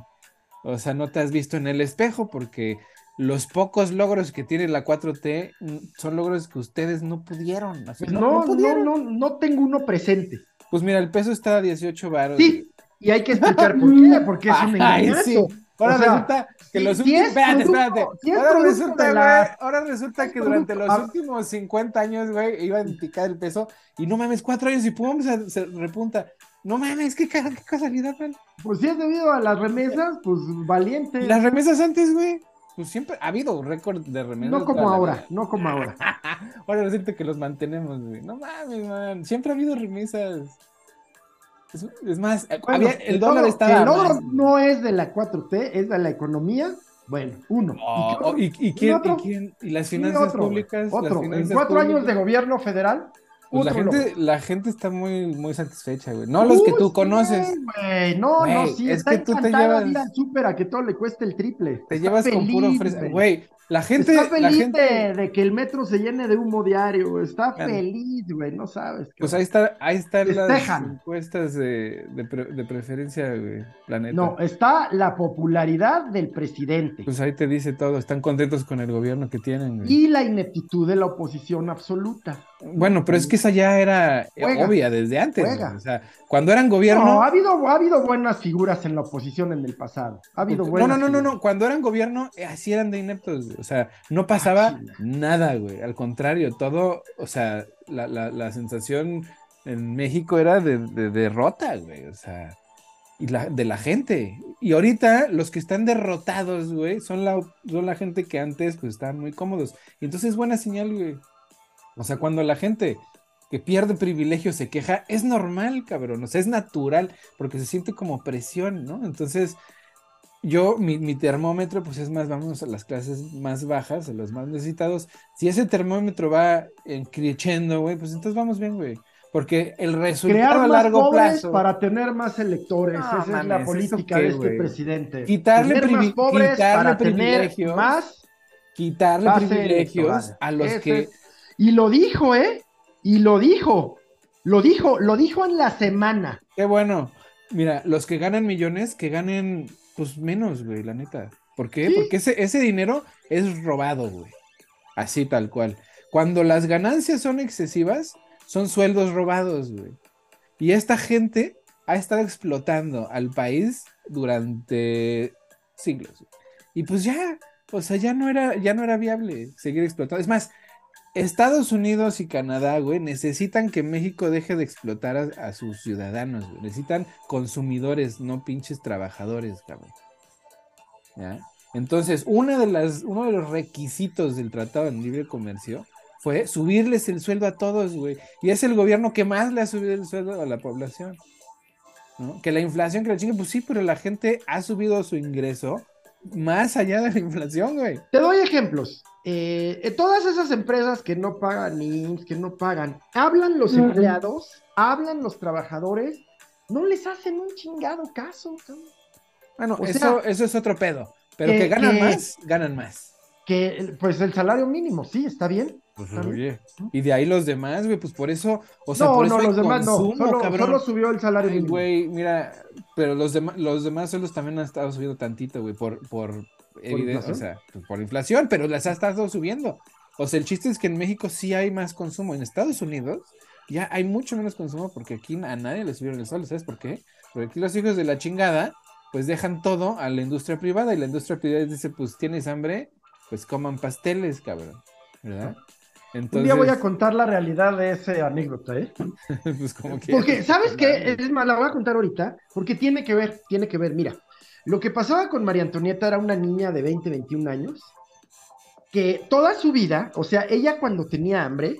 o sea, no te has visto en el espejo, porque los pocos logros que tiene la 4T mm, son logros que ustedes no pudieron. así, no, no, pudieron. no, no tengo uno presente. Pues mira, el peso está a 18 varos. Sí, y hay que explicar por qué, porque es un [laughs] engañazo. sí. Ahora O sea, resulta que los últimos. es Espérate, ahora resulta, güey. Ahora que durante los ah. últimos 50 años, güey, iba a picar el peso. Y no mames, cuatro años y pum, se, se repunta. No mames, qué, qué casualidad, man. Pues si es debido a las remesas, pues valiente. Las remesas antes, güey. Pues siempre ha habido récord de remesas. No como la ahora, no como ahora. [laughs] Ahora resulta que los mantenemos, güey. No mames, man. Siempre ha habido remesas. Es, es más, Bueno, había- el que dólar estaba. el más, güey. no es de la 4T, es de la economía. Bueno, uno. Oh, qué otro? ¿y, y quién, y quién- y las finanzas otro, públicas? las Otro. En cuatro años de gobierno federal, pues la gente, la gente está muy, muy satisfecha, güey. No los que tú sí, conoces. güey. No, no, Güey, sí, es está que tú te llevas- súper a que todo le cueste el triple. Te Está llevas con puro fresa. güey. La gente, Está la feliz gente, de, de que el metro se llene de humo diario, güey. Está Claro. feliz, güey, no sabes. pues ahí está, ahí están las encuestas de, de, pre- de preferencia, güey, planeta. No, está la popularidad del presidente Pues ahí te dice todo, están contentos con el gobierno que tienen, güey. y la ineptitud de la oposición absoluta. Bueno, pero es que esa ya era Juega, obvia desde antes, juega. O sea, cuando eran gobierno, No, ha habido, ha habido buenas figuras en la oposición en el pasado. Ha habido No, buenas no, no, no, figuras. no. Cuando eran gobierno, eh, así eran de ineptos. O sea, no pasaba Ah, nada, güey. Al contrario, todo, o sea, la, la- la sensación en México era de, de derrota, güey. O sea, y la, de la gente. Y ahorita los que están derrotados, güey, son la, son la gente que antes, pues, estaban muy cómodos. Y entonces es buena señal, güey. O sea, cuando la gente que pierde privilegio se queja, es normal, cabrón. O sea, es natural, porque se siente como presión, ¿no? Entonces, yo, mi, mi termómetro, pues es más, vamos a las clases más bajas, a los más necesitados. Si ese termómetro va en creciendo, güey, pues entonces vamos bien, güey. Porque el resultado Crear a largo plazo. para tener más electores. No, Esa es la ¿eso política qué, de este presidente. Quitarle tener privi- quitarle para tener privilegios. más quitarle privilegios electoral. a los Ese que. es- Y lo dijo, ¿eh? Y lo dijo. Lo dijo, lo dijo en la semana. Qué bueno. Mira, los que ganan millones, que ganen, pues menos, güey, la neta. ¿Por qué? Sí. Porque ese, ese dinero es robado, güey. Así tal cual. Cuando las ganancias son excesivas, son sueldos robados, güey. Y esta gente ha estado explotando al país durante siglos. Y pues ya, o sea, ya no era, ya no era viable seguir explotando. Es más, Estados Unidos y Canadá, güey, necesitan que México deje de explotar a, sus ciudadanos, güey. Necesitan consumidores, no pinches trabajadores, cabrón. ¿Ya? Entonces, una de las, uno de los requisitos del Tratado de Libre Comercio fue subirles el sueldo a todos, güey. Y es el gobierno que más le ha subido el sueldo a la población. ¿no? Que la inflación, que la chingue, pues sí, pero la gente ha subido su ingreso más allá de la inflación, güey. Te doy ejemplos. Eh, todas esas empresas que no pagan ni que no pagan, hablan los empleados, hablan los trabajadores, no les hacen un chingado caso. Bueno, eso, eso es otro pedo. Pero que, ganan más, ganan más. Que, pues el salario mínimo, sí, está bien. Pues, y de ahí los demás, güey, pues por eso, o sea, por eso no, los demás no, solo, solo, subió el salario mínimo. Güey, mira, pero los demás, los demás sueldos también han estado subiendo tantito, güey, por, por, evidencia, o sea, pues, por inflación, pero las ha estado subiendo. O sea, el chiste es que en México sí hay más consumo. En Estados Unidos ya hay mucho menos consumo porque aquí a nadie le subieron el sueldo, ¿sabes por qué? Porque aquí los hijos de la chingada, pues dejan todo a la industria privada y la industria privada dice, pues tienes hambre, pues coman pasteles, cabrón, ¿verdad? Entonces... Un día voy a contar la realidad de esa anécdota, ¿eh? [laughs] pues como que... Porque, ¿sabes qué? Es más, la voy a contar ahorita, porque tiene que ver, tiene que ver, mira, lo que pasaba con María Antonieta era una niña de 20, 21 años, que toda su vida, o sea, ella cuando tenía hambre,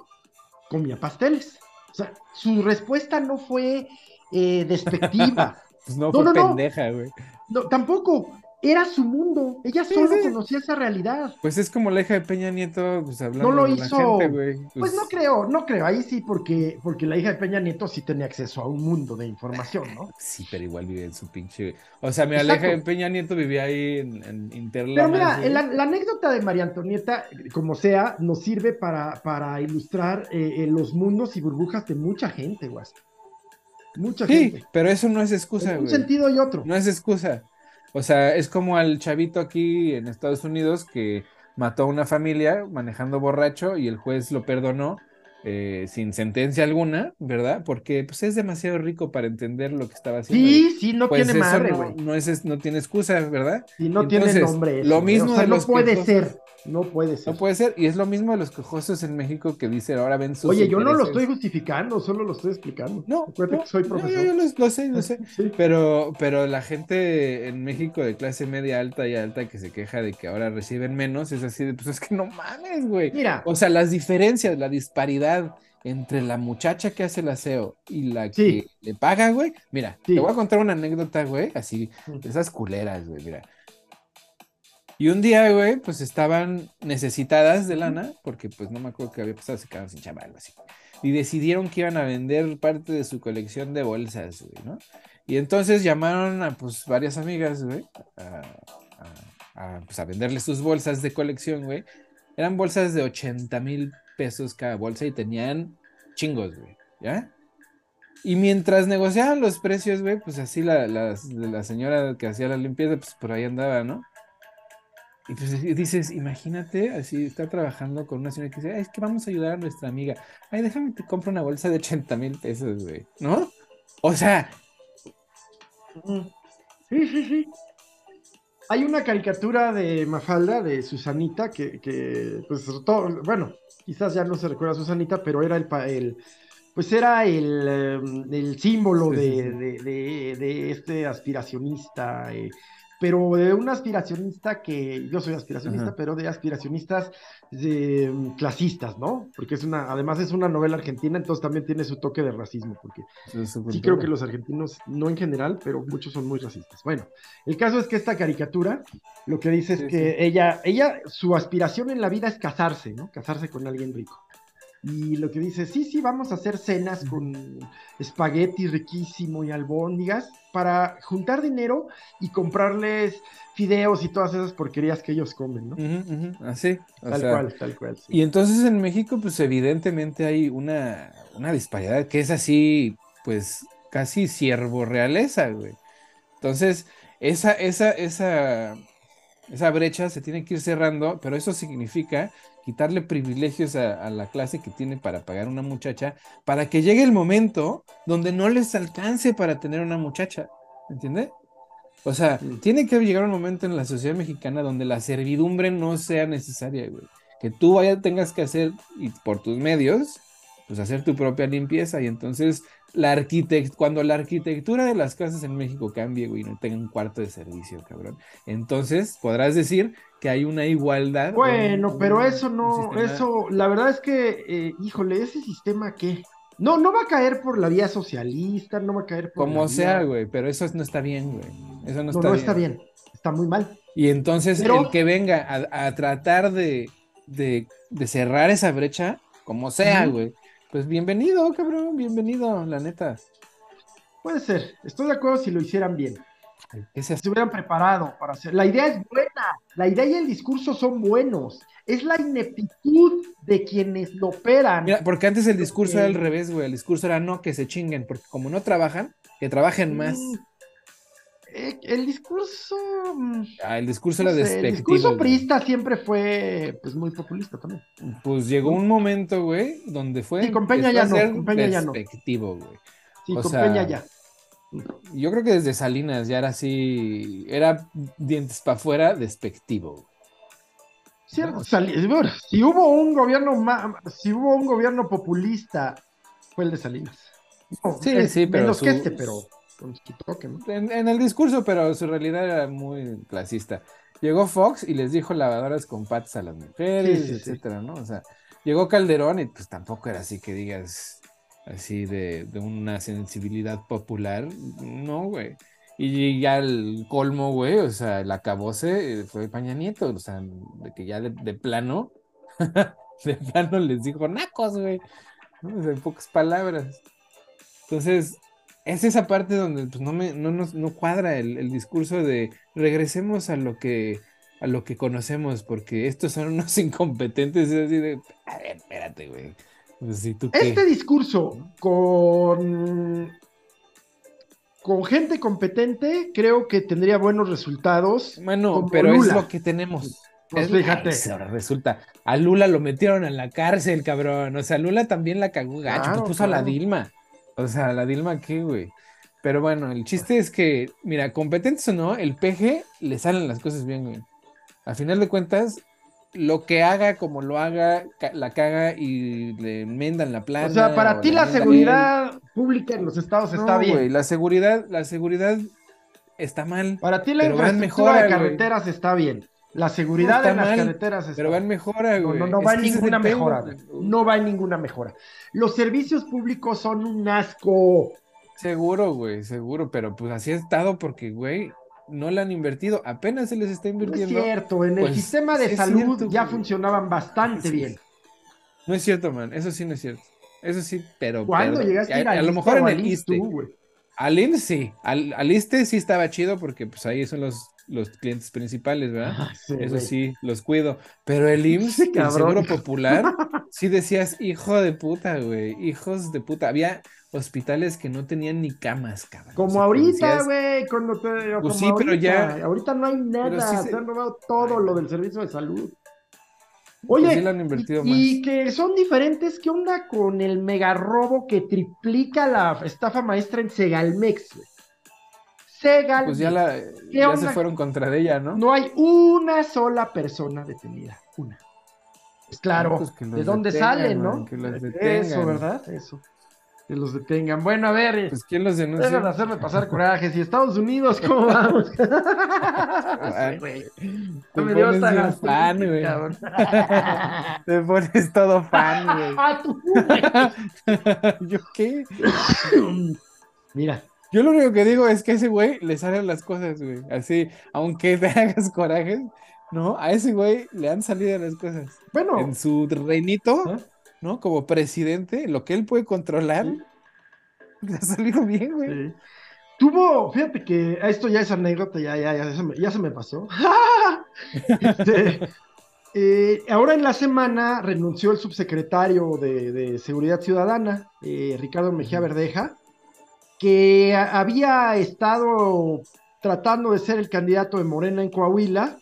comía pasteles. O sea, su respuesta no fue eh, despectiva. [laughs] pues no, fue pendeja, güey. No, tampoco era su mundo. Ella solo conocía esa realidad. Pues es como la hija de Peña Nieto, pues hablando no lo hizo. La gente, güey. Pues... pues... no creo, no creo. Ahí sí, porque, porque la hija de Peña Nieto sí tenía acceso a un mundo de información, ¿no? [laughs] Sí, pero igual vive en su pinche. O sea, mira, la hija de Peña Nieto vivía ahí en, en Pero mira, la, anécdota de María Antonieta, como sea, nos sirve para, para ilustrar eh, los mundos y burbujas de mucha gente, güey. Mucha gente. Sí, pero eso no es excusa, en un sentido y otro. No es excusa. O sea, es como al chavito aquí en Estados Unidos que mató a una familia manejando borracho y el juez lo perdonó eh, sin sentencia alguna, ¿verdad? Porque pues es demasiado rico para entender lo que estaba haciendo. Sí, sí, no pues, tiene madre, güey. No, es, no tiene excusa, ¿verdad? Sí, no tiene nombre. lo mismo de los no puede ser. No puede ser. No puede ser. Y es lo mismo de los cojosos en México que dicen ahora ven sus. Oye, yo no lo estoy justificando, solo lo estoy explicando. No. Acuérdate que soy profesor. yo, lo, sé, lo sé. [laughs] Pero, pero la gente en México de clase media alta y alta que se queja de que ahora reciben menos, es así de, pues es que no mames, güey. Mira. O sea, las diferencias, la disparidad entre la muchacha que hace el aseo y la que le paga, güey. Mira, te voy a contar una anécdota, güey, así, de esas culeras, güey, mira. Y un día, güey, pues estaban necesitadas de lana, porque pues no me acuerdo qué había pasado, se quedaron sin chamba, algo así. Y decidieron que iban a vender parte de su colección de bolsas, güey, ¿no? Y entonces llamaron a pues varias amigas, güey, a, pues, a venderles sus bolsas de colección, güey. Eran bolsas de 80 mil pesos cada bolsa y tenían chingos, güey, ¿ya? Y mientras negociaban los precios, güey, pues así la, la, señora que hacía la limpieza, pues por ahí andaba, ¿no? Y pues dices, imagínate, así está trabajando con una señora que dice, es que vamos a ayudar a nuestra amiga. Ay, déjame te compro una bolsa de 80 mil pesos, güey. ¿No? O sea. Sí, sí, sí. Hay una caricatura de Mafalda, de Susanita, que, que pues, todo, bueno, quizás ya no se recuerda a Susanita, pero era el, el pues era el, em, el símbolo de, de, de, este aspiracionista, eh, pero de un aspiracionista que, yo soy aspiracionista, pero de aspiracionistas mm, clasistas, ¿no? Porque es una, además es una novela argentina, entonces también tiene su toque de racismo, porque sí creo que los argentinos, no en general, pero muchos son muy racistas. Bueno, el caso es que esta caricatura lo que dice es que ella, ella, su aspiración en la vida es casarse, ¿no? Casarse con alguien rico. Y lo que dice, sí, sí, vamos a hacer cenas con espagueti riquísimo y albóndigas para juntar dinero y comprarles fideos y todas esas porquerías que ellos comen, ¿no? Así. Tal cual, tal cual. Y entonces en México, pues evidentemente hay una, una disparidad que es así, pues casi siervo realeza, güey. Entonces, esa, esa, esa, esa brecha se tiene que ir cerrando, pero eso significa quitarle privilegios a, la clase que tiene para pagar una muchacha, para que llegue el momento donde no les alcance para tener una muchacha, ¿entiendes? O sea, tiene que llegar un momento en la sociedad mexicana donde la servidumbre no sea necesaria, güey. Que tú vaya, tengas que hacer, y por tus medios, pues hacer tu propia limpieza. Y entonces, la arquitect cuando la arquitectura de las casas en México cambie, güey, no tenga un cuarto de servicio, cabrón. Entonces, podrás decir que hay una igualdad. Bueno, pero eso no, eso, la verdad es que, eh, híjole, ese sistema que no, no va a caer por la vía socialista, no va a caer por Como sea, güey, pero eso no está bien, güey. Eso no, está no bien. está bien, está muy mal. Y entonces el que venga a, tratar de, de, cerrar esa brecha, como sea, güey, pues bienvenido, cabrón, bienvenido, la neta. Puede ser, estoy de acuerdo si lo hicieran bien. Se hubieran preparado para hacer. La idea es buena, la idea y el discurso son buenos. Es la ineptitud de quienes lo operan. Mira, porque antes el discurso era al revés, güey. El discurso era no, que se chinguen, porque como no trabajan, que trabajen más. El discurso. Mm, ah, el discurso era despectivo. El discurso priista siempre fue pues muy populista también. Pues llegó un momento, güey, donde fue. Sí, con Peña ya no. Con Peña ya no. Güey. Sí, con Peña ya. Yo creo que desde Salinas ya era así, era dientes para afuera, despectivo. Cierto, si hubo un gobierno si hubo un gobierno populista, fue el de Salinas. sí, sí, pero menos que este, pero en, el discurso, pero su realidad era muy clasista. Llegó Fox y les dijo lavadoras con patas a las mujeres, etcétera, ¿no? O sea, llegó Calderón y pues tampoco era así que digas así de, una sensibilidad popular, no, güey. Y ya el colmo, güey, o sea, el acabose eh, fue Paña Nieto, o sea, de que ya de, plano, [laughs] de plano les dijo nacos, güey, en pocas palabras. Entonces, es esa parte donde pues, no, me, no, no cuadra el, discurso de regresemos a lo que a lo que conocemos, porque estos son unos [laughs] incompetentes, es así de, a ver, espérate, güey. Pues, este discurso con, con gente competente creo que tendría buenos resultados. Bueno, pero es lo que tenemos. Pues fíjate. ahora resulta, a Lula lo metieron en la cárcel, cabrón. O sea, Lula también la cagó gacho, pues puso a la Dilma. O sea, la Dilma qué, güey. Pero bueno, el chiste es que, mira, competentes o no, el PG le salen las cosas bien, güey. A final de cuentas, lo que haga, como lo haga, la caga y le enmendan la plana. O sea, para ti la seguridad pública en los estados está bien. la seguridad, la seguridad está mal. Para ti la infraestructura de carreteras está bien. La seguridad en las carreteras está Pero va en mejora, güey. No, no, va en ninguna mejora. No va en ninguna mejora. Los servicios públicos son un asco. Seguro, güey, seguro, pero pues así ha estado porque, güey, no le han invertido, apenas se les está invirtiendo. es cierto, en el pues, sistema de salud ya funcionaban bastante bien. No es cierto, man, eso sí no es cierto. Eso sí, pero. ¿Cuándo llegaste a, ir a, lo mejor en el ISTE. al INSE sí, al, al ISTE sí estaba chido porque pues ahí son los, los clientes principales, ¿verdad? Ah, eso sí, los cuido. Pero el [laughs] IMSS, el Seguro Popular, [laughs] sí decías, hijo de puta, güey, hijos de puta. Había hospitales que no tenían ni camas, cabrón. Como ahorita, güey, cuando te. Pues sí, pero ya. Ahorita no hay nada, se... han robado todo lo del servicio de salud. Pues Oye, y, que son diferentes, ¿qué onda con el mega robo que triplica la estafa maestra en Segalmex? Güey? Pues ya, la, ya se fueron contra ella, ¿no? No hay una sola persona detenida, una. Pues claro, pues ¿de dónde salen, no? Que las detengan. Eso, ¿verdad? Eso que los detengan. Bueno, a ver. Pues quién los denuncia. Deben hacerme pasar coraje. ¿Y Estados Unidos cómo vamos? [laughs] [laughs] güey. Te me dio fan, güey. [laughs] Te pones todo fan, güey. Ah. ¿Yo qué? Mira. Yo lo único que digo es que a ese güey le salen las cosas, güey. Así, aunque te [laughs] hagas coraje, ¿no? A ese güey le han salido las cosas. Bueno. En su reinito. ¿Ah? ¿no? Como presidente, lo que él puede controlar, [laughs] le ha salido bien, güey. Tuvo, fíjate que esto ya es anécdota, ya, ya, ya, se me, ya se me pasó. [laughs] Este, eh, ahora en la semana renunció el subsecretario de, Seguridad Ciudadana, eh, Ricardo Mejía Verdeja, que había estado tratando de ser el candidato de Morena en Coahuila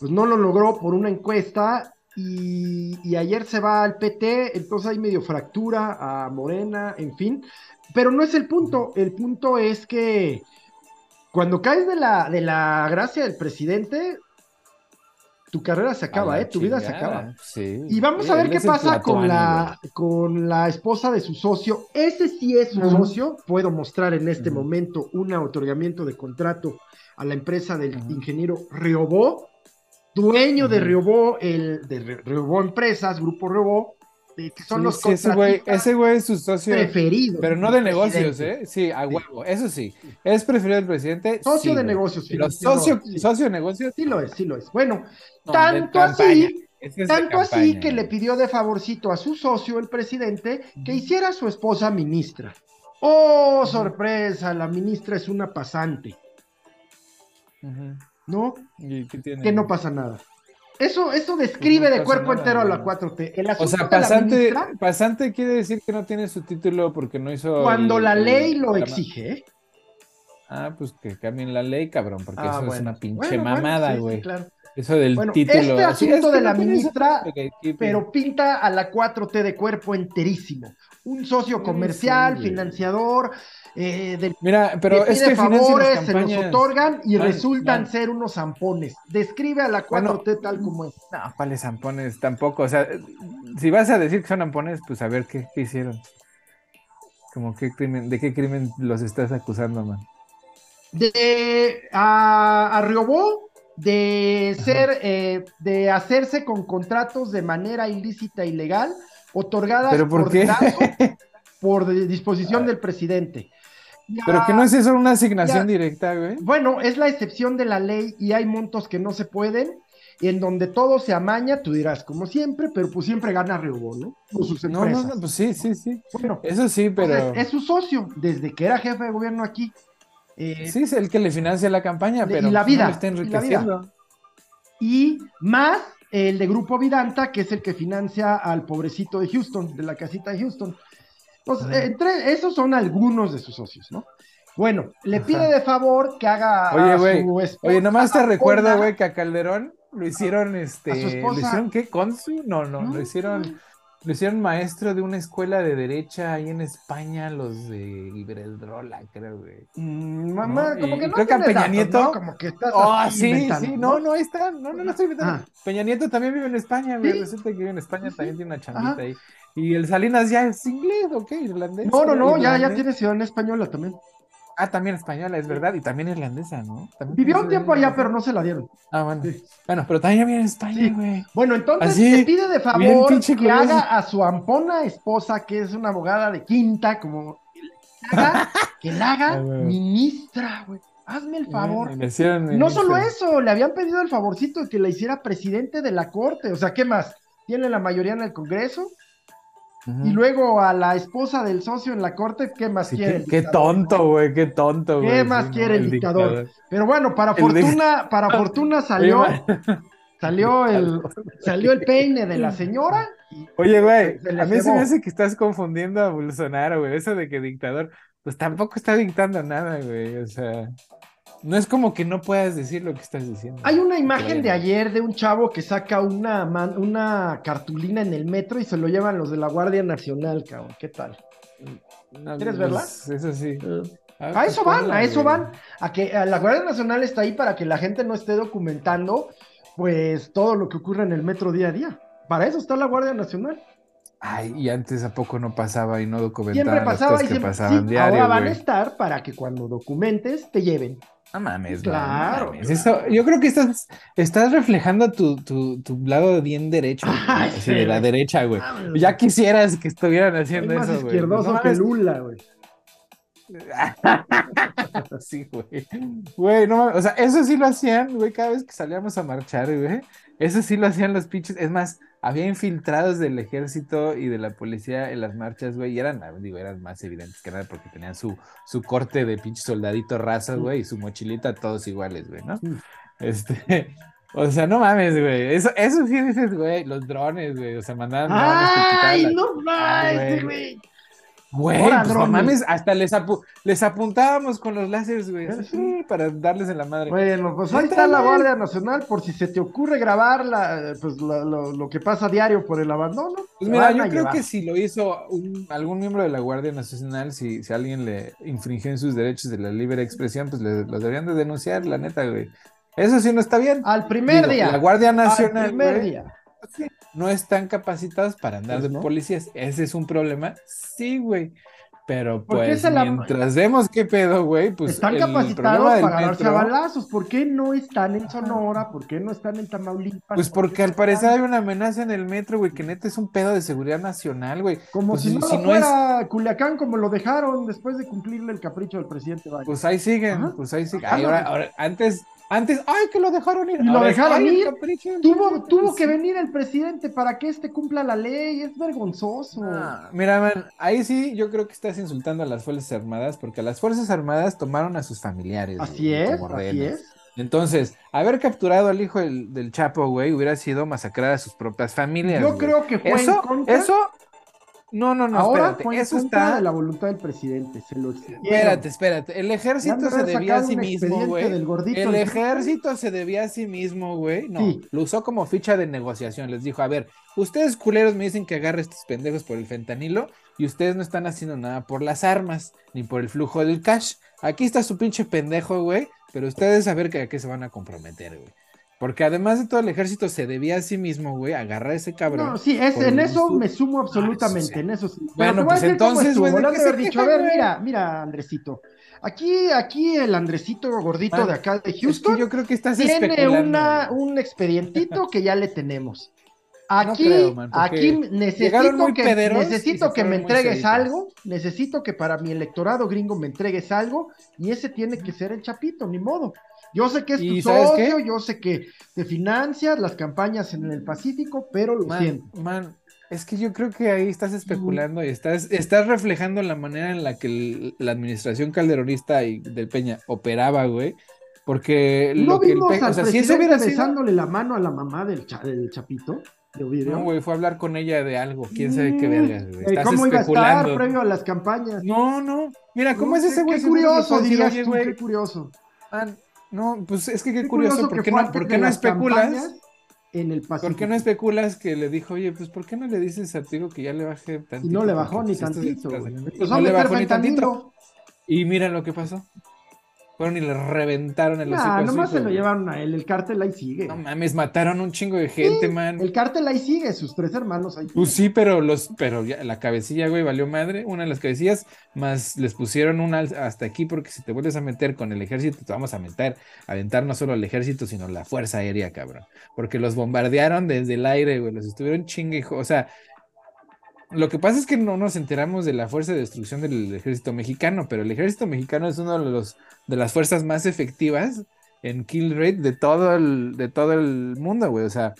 pues no lo logró por una encuesta y, y, ayer se va al PT, entonces hay medio fractura a Morena, en fin. Pero no es el punto, el punto es que cuando caes de la, de la gracia del presidente, tu carrera se acaba, ¿eh? Tu vida se acaba. Y vamos a ver qué pasa con la, con la esposa de su socio. Ese sí es su socio. Puedo mostrar en este momento un otorgamiento de contrato a la empresa del ingeniero Riobó, dueño de Riobó, el de Riobó Empresas, Grupo Riobó, que son los sí, ese güey, ese güey es su socio preferido. Pero no de negocios, ¿eh? Sí, a huevo, eso sí. Es preferido del presidente. Socio de negocios, sí. Pero socio, socio de negocios. Sí lo es, sí lo es. Bueno, tanto así, tanto así que le pidió de favorcito a su socio, el presidente, que hiciera a su esposa ministra. Oh, sorpresa, la ministra es una pasante. ¿No? ¿Y qué tiene? Que no pasa nada. Eso, eso describe de cuerpo entero a la 4T. o sea, pasante, pasante quiere decir que no tiene su título porque no hizo. Cuando la ley lo exige, ¿eh? Ah, pues que cambien la ley, cabrón, porque ah, eso es una pinche mamada, güey. Eso del título. Este asunto de la ministra, pero pinta a la 4T de cuerpo enterísimo. Un socio comercial, financiador, eh, Mira, pero es que favores, se los otorgan y resultan ser unos zampones. Describe a la 4T tal como es. No, ¿cuáles zampones? Tampoco, o sea, si vas a decir que son zampones, pues a ver qué, hicieron. Como qué crimen, ¿de qué crimen los estás acusando, man? De a, a Riobó, de ser, eh, de hacerse con contratos de manera ilícita y legal, otorgadas ¿Pero por, qué? [laughs] por disposición del presidente. Pero que no es eso una asignación directa, güey. Bueno, es la excepción de la ley y hay montos que no se pueden. Y en donde todo se amaña, tú dirás, como siempre, pero pues siempre gana Reubó, ¿no? no, no, no, pues sí, sí, sí. Bueno, eso sí, pero. es su socio, desde que era jefe de gobierno aquí. Eh, sí, es el que le financia la campaña, pero y la vida, no está enriqueciendo. Y, más el de Grupo Vidanta, que es el que financia al pobrecito de Houston, de la casita de Houston. Pues entre esos son algunos de sus socios, ¿no? Bueno, le pide de favor que haga oye, su Oye, nomás te recuerdo, güey, que a Calderón lo hicieron, este, ¿A ¿lo hicieron qué? ¿Consu? No, no, lo hicieron, lo hicieron maestro de una escuela de derecha ahí en España, los de Iberdrola, creo, güey. Mm, mamá, como que no creo que a Peña Nieto. ¿no? Como que estás oh, sí, sí, no, no, está, no, no, no estoy inventando. Ah. Peña Nieto también vive en España, güey, resulta que vive en España, también tiene una chambita ahí. Y el Salinas ya es inglés, ¿o qué? ¿Irlandés? No, no, no, ya, ya tiene ciudadanía española también. Ah, también española, es verdad, y también irlandesa, ¿no? Vivió un tiempo allá, pero no se la dieron. Ah, bueno. Bueno, pero también vive en España, güey. Bueno, entonces le pide de favor que haga a su ampona esposa, que es una abogada de quinta, como que la haga, [laughs] ah, ministra, güey. Hazme el favor. no solo eso, le habían pedido el favorcito de que la hiciera presidente de la corte. O sea, ¿qué más? Tiene la mayoría en el Congreso, y luego a la esposa del socio en la corte, ¿qué más quiere? Qué, tonto, güey, qué tonto, güey. ¿Qué más quiere el, dictador? Pero bueno, para fortuna, para fortuna salió, [laughs] salió el, salió el peine de la señora. Oye, güey, a mí se me hace que estás confundiendo a Bolsonaro, güey. Eso de que dictador, pues tampoco está dictando nada, güey. O sea. No es como que no puedas decir lo que estás diciendo. Hay una imagen de ayer de un chavo que saca una, una cartulina en el metro y se lo llevan los de la Guardia Nacional, cabrón. ¿Qué tal? ¿Quieres verla? Pues, eso sí. Ah, a eso van, a eso van. A que la Guardia Nacional está ahí para que la gente no esté documentando, pues, todo lo que ocurre en el metro día a día. Para eso está la Guardia Nacional. Ay, y antes a poco no pasaba y no documentaban siempre pasaba y siempre, pasaban sí, Ahora van a estar para que cuando documentes te lleven. No mames, claro. Eso, yo creo que estás, estás reflejando tu, tu, tu lado bien derecho, así de la derecha, güey. Ya quisieras que estuvieran haciendo eso, güey. izquierdoso que Lula, güey. [laughs] sí, güey. Güey, no mames. O sea, eso sí lo hacían, güey, cada vez que salíamos a marchar, güey. Eso sí lo hacían los pinches. Es más, había infiltrados del ejército y de la policía en las marchas, güey, y eran, digo, eran más evidentes que nada porque tenían su, su corte de pinche soldadito raza, güey, y su mochilita todos iguales, güey, ¿no? Este, [laughs] o sea, no mames, güey, eso, eso sí dices, güey, los drones, güey, o sea, mandaban ¡Ay, no mames, güey! Güey, pues no mames, hasta les, les apuntábamos con los láseres, güey. Sí, para darles en la madre. Bueno, pues ahí está la Guardia Nacional por si se te ocurre grabar la, pues, lo, que pasa a diario por el abandono. Pues mira, yo creo que si lo hizo algún miembro de la Guardia Nacional, si, si alguien le infringió en sus derechos de la libre expresión, pues los deberían de denunciar, la neta, güey. Eso sí no está bien. Al primer día. La Guardia Nacional. Al primer día no están capacitados para andar pues de policías. Ese es un problema. Sí, güey. Pero pues mientras vemos qué pedo, güey, pues están capacitados para agarrarse a balazos. ¿Por qué no están en Sonora? ¿Por qué no están en Tamaulipas? Pues porque al parecer hay una amenaza en el metro, güey, que neta es un pedo de seguridad nacional, güey. Como pues si, no fuera Culiacán, como lo dejaron después de cumplirle el capricho del presidente Biden. Pues ahí siguen, pues ahí siguen. ahora, antes antes, ay, que lo dejaron ir. Lo dejaron ir. Tuvo, tuvo que venir el presidente para que este cumpla la ley. Es vergonzoso. mira, man, ahí sí yo creo que estás insultando a las Fuerzas Armadas porque las Fuerzas Armadas tomaron a sus familiares. Así es, así es. Entonces, haber capturado al hijo del, Chapo, güey, hubiera sido masacrar a sus propias familias. Yo creo que fue eso, en contra... Eso no, no, no, Ahora espérate. eso está de la voluntad del presidente. Se lo espérate, espérate. El ejército se debía a sí mismo, güey. El ejército se debía a sí mismo, güey. No, lo usó como ficha de negociación. Les dijo, a ver, ustedes culeros me dicen que agarre estos pendejos por el fentanilo y ustedes no están haciendo nada por las armas ni por el flujo del cash. Aquí está su pinche pendejo, güey. Pero ustedes a ver que a qué se van a comprometer, güey. Porque además de todo el ejército se debía a sí mismo, güey, agarrar a ese cabrón. No, sí, es, en eso me sumo absolutamente, en eso sí. Bueno, pues entonces, güey, haber dicho, a ver, mira, mira, Andresito. Aquí, aquí el Andresito gordito de acá de Houston. yo creo que estás tiene una, un expedientito que ya le tenemos. Aquí, aquí necesito que, necesito que me entregues algo, necesito que para mi electorado gringo me entregues algo, y ese tiene que ser el chapito, ni modo. Yo sé que es tu socio, yo sé que te financias las campañas en el Pacífico, pero lo siento. Man, es que yo creo que ahí estás especulando y estás, estás reflejando la manera en la que la administración calderonista y del Peña operaba, güey. Porque ¿No lo vimos que el o sea, si eso hubiera besándole la mano a la mamá del, del Chapito. No, güey, fue a hablar con ella de algo, quién sabe qué verga, güey. Eh, ¿Cómo iba a estar previo a las campañas? No, no. Mira, ¿cómo es ese güey? Qué curioso, dirías tú, qué curioso. No, pues es que qué, curioso, ¿por qué no, ¿por qué no especulas? En el ¿Por qué no especulas que le dijo, oye, pues ¿por qué no le dices a Tigo que ya le baje tantito? Y no le bajó ni pues, tantito. Pues no le bajó ni tantito. Y mira lo que pasó. Fueron y le reventaron el hocico. Ah, nomás se lo llevaron a él, el cártel ahí sigue. No mames, mataron un chingo de gente, man. El cártel ahí sigue, sus tres hermanos ahí. Pues sí, pero los, pero ya, la cabecilla, güey, valió madre, una de las cabecillas, más les pusieron una hasta aquí, porque si te vuelves a meter con el ejército, te vamos a meter, a aventar no solo al ejército, sino la fuerza aérea, cabrón. Porque los bombardearon desde el aire, güey, los estuvieron chingue, o sea, lo que pasa es que no nos enteramos de la fuerza de destrucción del ejército mexicano, pero el ejército mexicano es uno de los de las fuerzas más efectivas en kill rate de todo el, de todo el mundo, güey. O sea,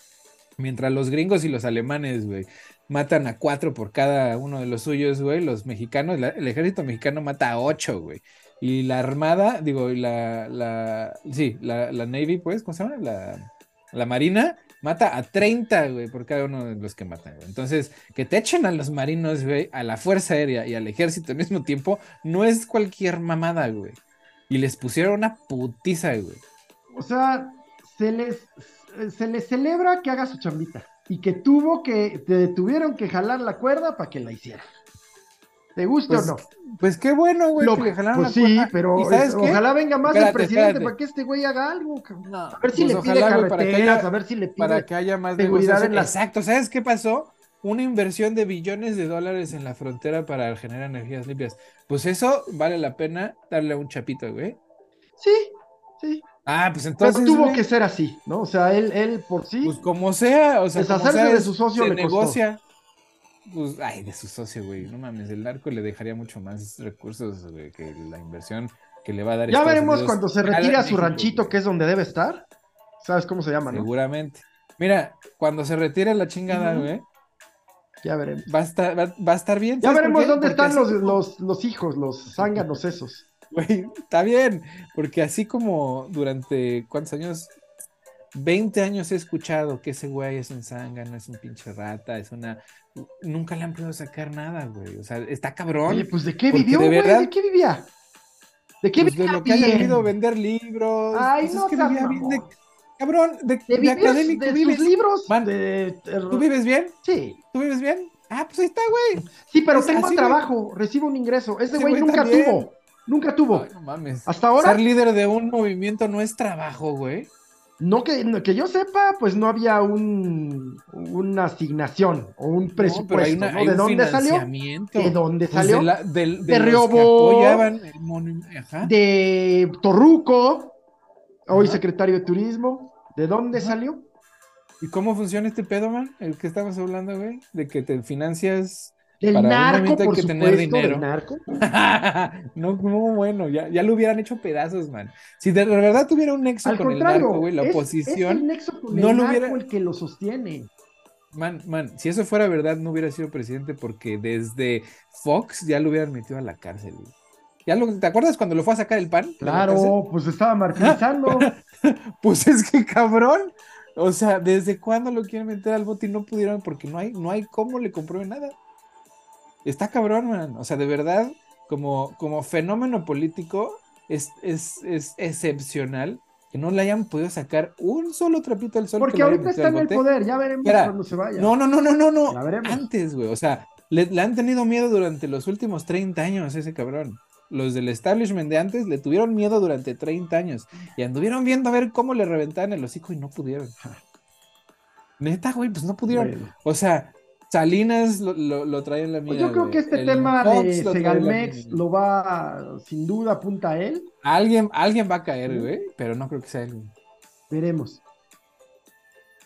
mientras los gringos y los alemanes, güey, matan a cuatro por cada uno de los suyos, güey, los mexicanos, el ejército mexicano mata a ocho, güey. Y la armada, digo, la, la, sí, la, la Navy, pues, ¿cómo se llama? La, la Marina mata a 30, güey, por cada uno de los que matan, güey. Entonces, que te echen a los marinos, güey, a la Fuerza Aérea y al Ejército al mismo tiempo, no es cualquier mamada, güey. Y les pusieron una putiza, güey. O sea, se les, se les celebra que haga su chambita. Y que tuvo que, te tuvieron que jalar la cuerda para que la hiciera. ¿Te gusta o pues, no? Pues qué bueno, güey, que le jalaron pues sí, pero ojalá venga más el presidente para que este güey haga algo. a ver si pues le pide carreteras, a ver si le pide para que haya más seguridad en la... Exacto, ¿sabes qué pasó? Una inversión de billones de dólares en la frontera para generar energías limpias. Pues eso vale la pena darle a un chapito, güey. Sí, sí. Ah, pues entonces. Pero tuvo que ser así, ¿no? O sea, él, él por sí. Pues como sea, o sea, deshacerse de su socio le negocia. Pues, ay, de su socio, güey. No mames, el narco le dejaría mucho más recursos, güey, que la inversión que le va a dar. Ya veremos cuando se retire a su ranchito, que es donde debe estar. ¿Sabes cómo se llama, no? Seguramente. Mira, cuando se retire la chingada, güey. Ya veremos. Va a estar, va, a estar bien. Ya veremos dónde están los, los, los, hijos, los zánganos esos. [laughs] Güey, está bien, porque así como durante, ¿cuántos años? 20 años he escuchado que ese güey es un no es un pinche rata, es una... Nunca le han podido sacar nada, güey. O sea, está cabrón. Oye, pues ¿de qué vivió, güey? ¿De qué vivía? ¿De qué pues De lo que haya vivido vender libros. Ay, pues no, es que vivía bien de... Cabrón, de, de, académico de vives. libros. ¿Tú vives bien? Sí. ¿Tú vives bien? Ah, pues ahí está, güey. Sí, pero tengo trabajo, recibo un ingreso. Ese güey nunca tuvo. Nunca tuvo. Ay, no mames. Hasta ahora. Ser líder de un movimiento no es trabajo, güey. No que, que yo sepa, pues no había un, una asignación o un presupuesto. No, ¿De dónde salió? ¿De dónde salió? Pues de, la, de, de, Riobo, de Torruco, hoy secretario de Turismo. ¿De dónde salió? ¿Y cómo funciona este pedo, man? El que estabas hablando, güey, de que te financias el narco, por que tener dinero. narco. [laughs] no, no, bueno, ya, ya lo hubieran hecho pedazos, man. Si de verdad tuviera un nexo con el narco, güey, la oposición. Es el nexo con no el narco hubiera... el que lo sostiene. Man, man, si eso fuera verdad, no hubiera sido presidente porque desde Fox ya lo hubieran metido a la cárcel, güey. ¿Ya lo, ¿Te acuerdas cuando lo fue a sacar el pan? Claro, pues estaba martirizando. [laughs] pues es que cabrón. O sea, ¿desde cuándo lo quieren meter al bote y no pudieron? Porque no hay, no hay cómo le comprueben nada. Está cabrón, man. O sea, de verdad, como, como fenómeno político, es, es, es excepcional que no le hayan podido sacar un solo trapito al sol. Porque ahorita está en el poder, ya veremos cuando se vaya. No, no, no, no, no, no. Antes, güey. O sea, le, han tenido miedo durante los últimos 30 años ese cabrón. Los del establishment de antes le tuvieron miedo durante 30 años y anduvieron viendo a ver cómo le reventaban el hocico y no pudieron. Neta, güey, pues no pudieron. O sea, Salinas lo, lo, trae en la mira. Pues yo creo que este tema de Segalmex lo va sin duda apunta a él. Alguien, alguien va a caer, güey, pero no creo que sea él. Veremos.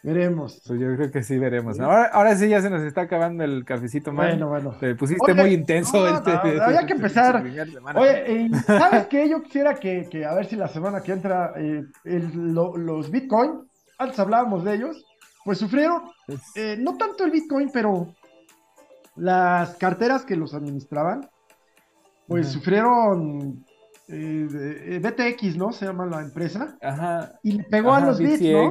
Veremos. Pues yo creo que sí veremos. Ahora, ahora sí ya se nos está acabando el cafecito, man. Bueno, bueno. Te pusiste muy intenso. este, había que [laughs] empezar. [laughs] Oye, eh, ¿sabes qué? Yo quisiera que, que, a ver si la semana que entra eh, el, los Bitcoin, antes hablábamos de ellos, pues sufrieron, eh, no tanto el Bitcoin, pero las carteras que los administraban, pues sufrieron eh, BTX, ¿no? Se llama la empresa. Ajá. Y le pegó a los bits, ¿no?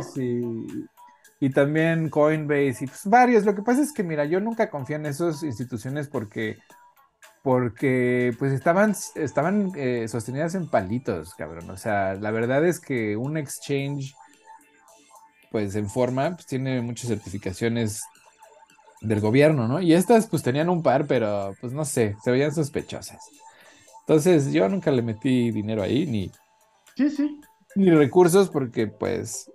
Y, también Coinbase y pues varios. Lo que pasa es que, mira, yo nunca confío en esas instituciones porque porque pues estaban, estaban eh, sostenidas en palitos, cabrón. O sea, la verdad es que un exchange pues en forma, pues tiene muchas certificaciones del gobierno, ¿no? Y estas pues tenían un par, pero pues no sé, se veían sospechosas. Entonces yo nunca le metí dinero ahí, ni... Sí, sí. Ni recursos porque pues,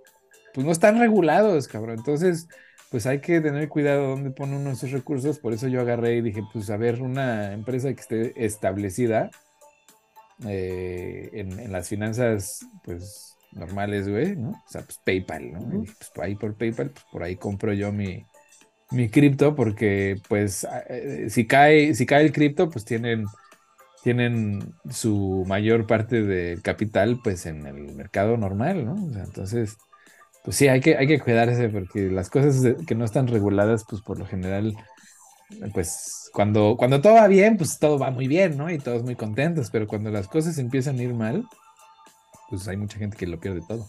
pues no están regulados, cabrón. Entonces, pues hay que tener cuidado dónde pone uno esos recursos. Por eso yo agarré y dije, pues a ver, una empresa que esté establecida eh, en, en las finanzas, pues normales, güey, ¿no? O sea, pues PayPal, ¿no? pues ahí por PayPal, pues por ahí compro yo mi, mi cripto, porque pues eh, si cae, si cae el cripto, pues tienen, tienen su mayor parte del capital, pues en el mercado normal, ¿no? O sea, entonces, pues sí, hay que, hay que cuidarse, porque las cosas que no están reguladas, pues por lo general, pues cuando, cuando todo va bien, pues todo va muy bien, ¿no? Y todos muy contentos, pero cuando las cosas empiezan a ir mal, pues hay mucha gente que lo pierde todo.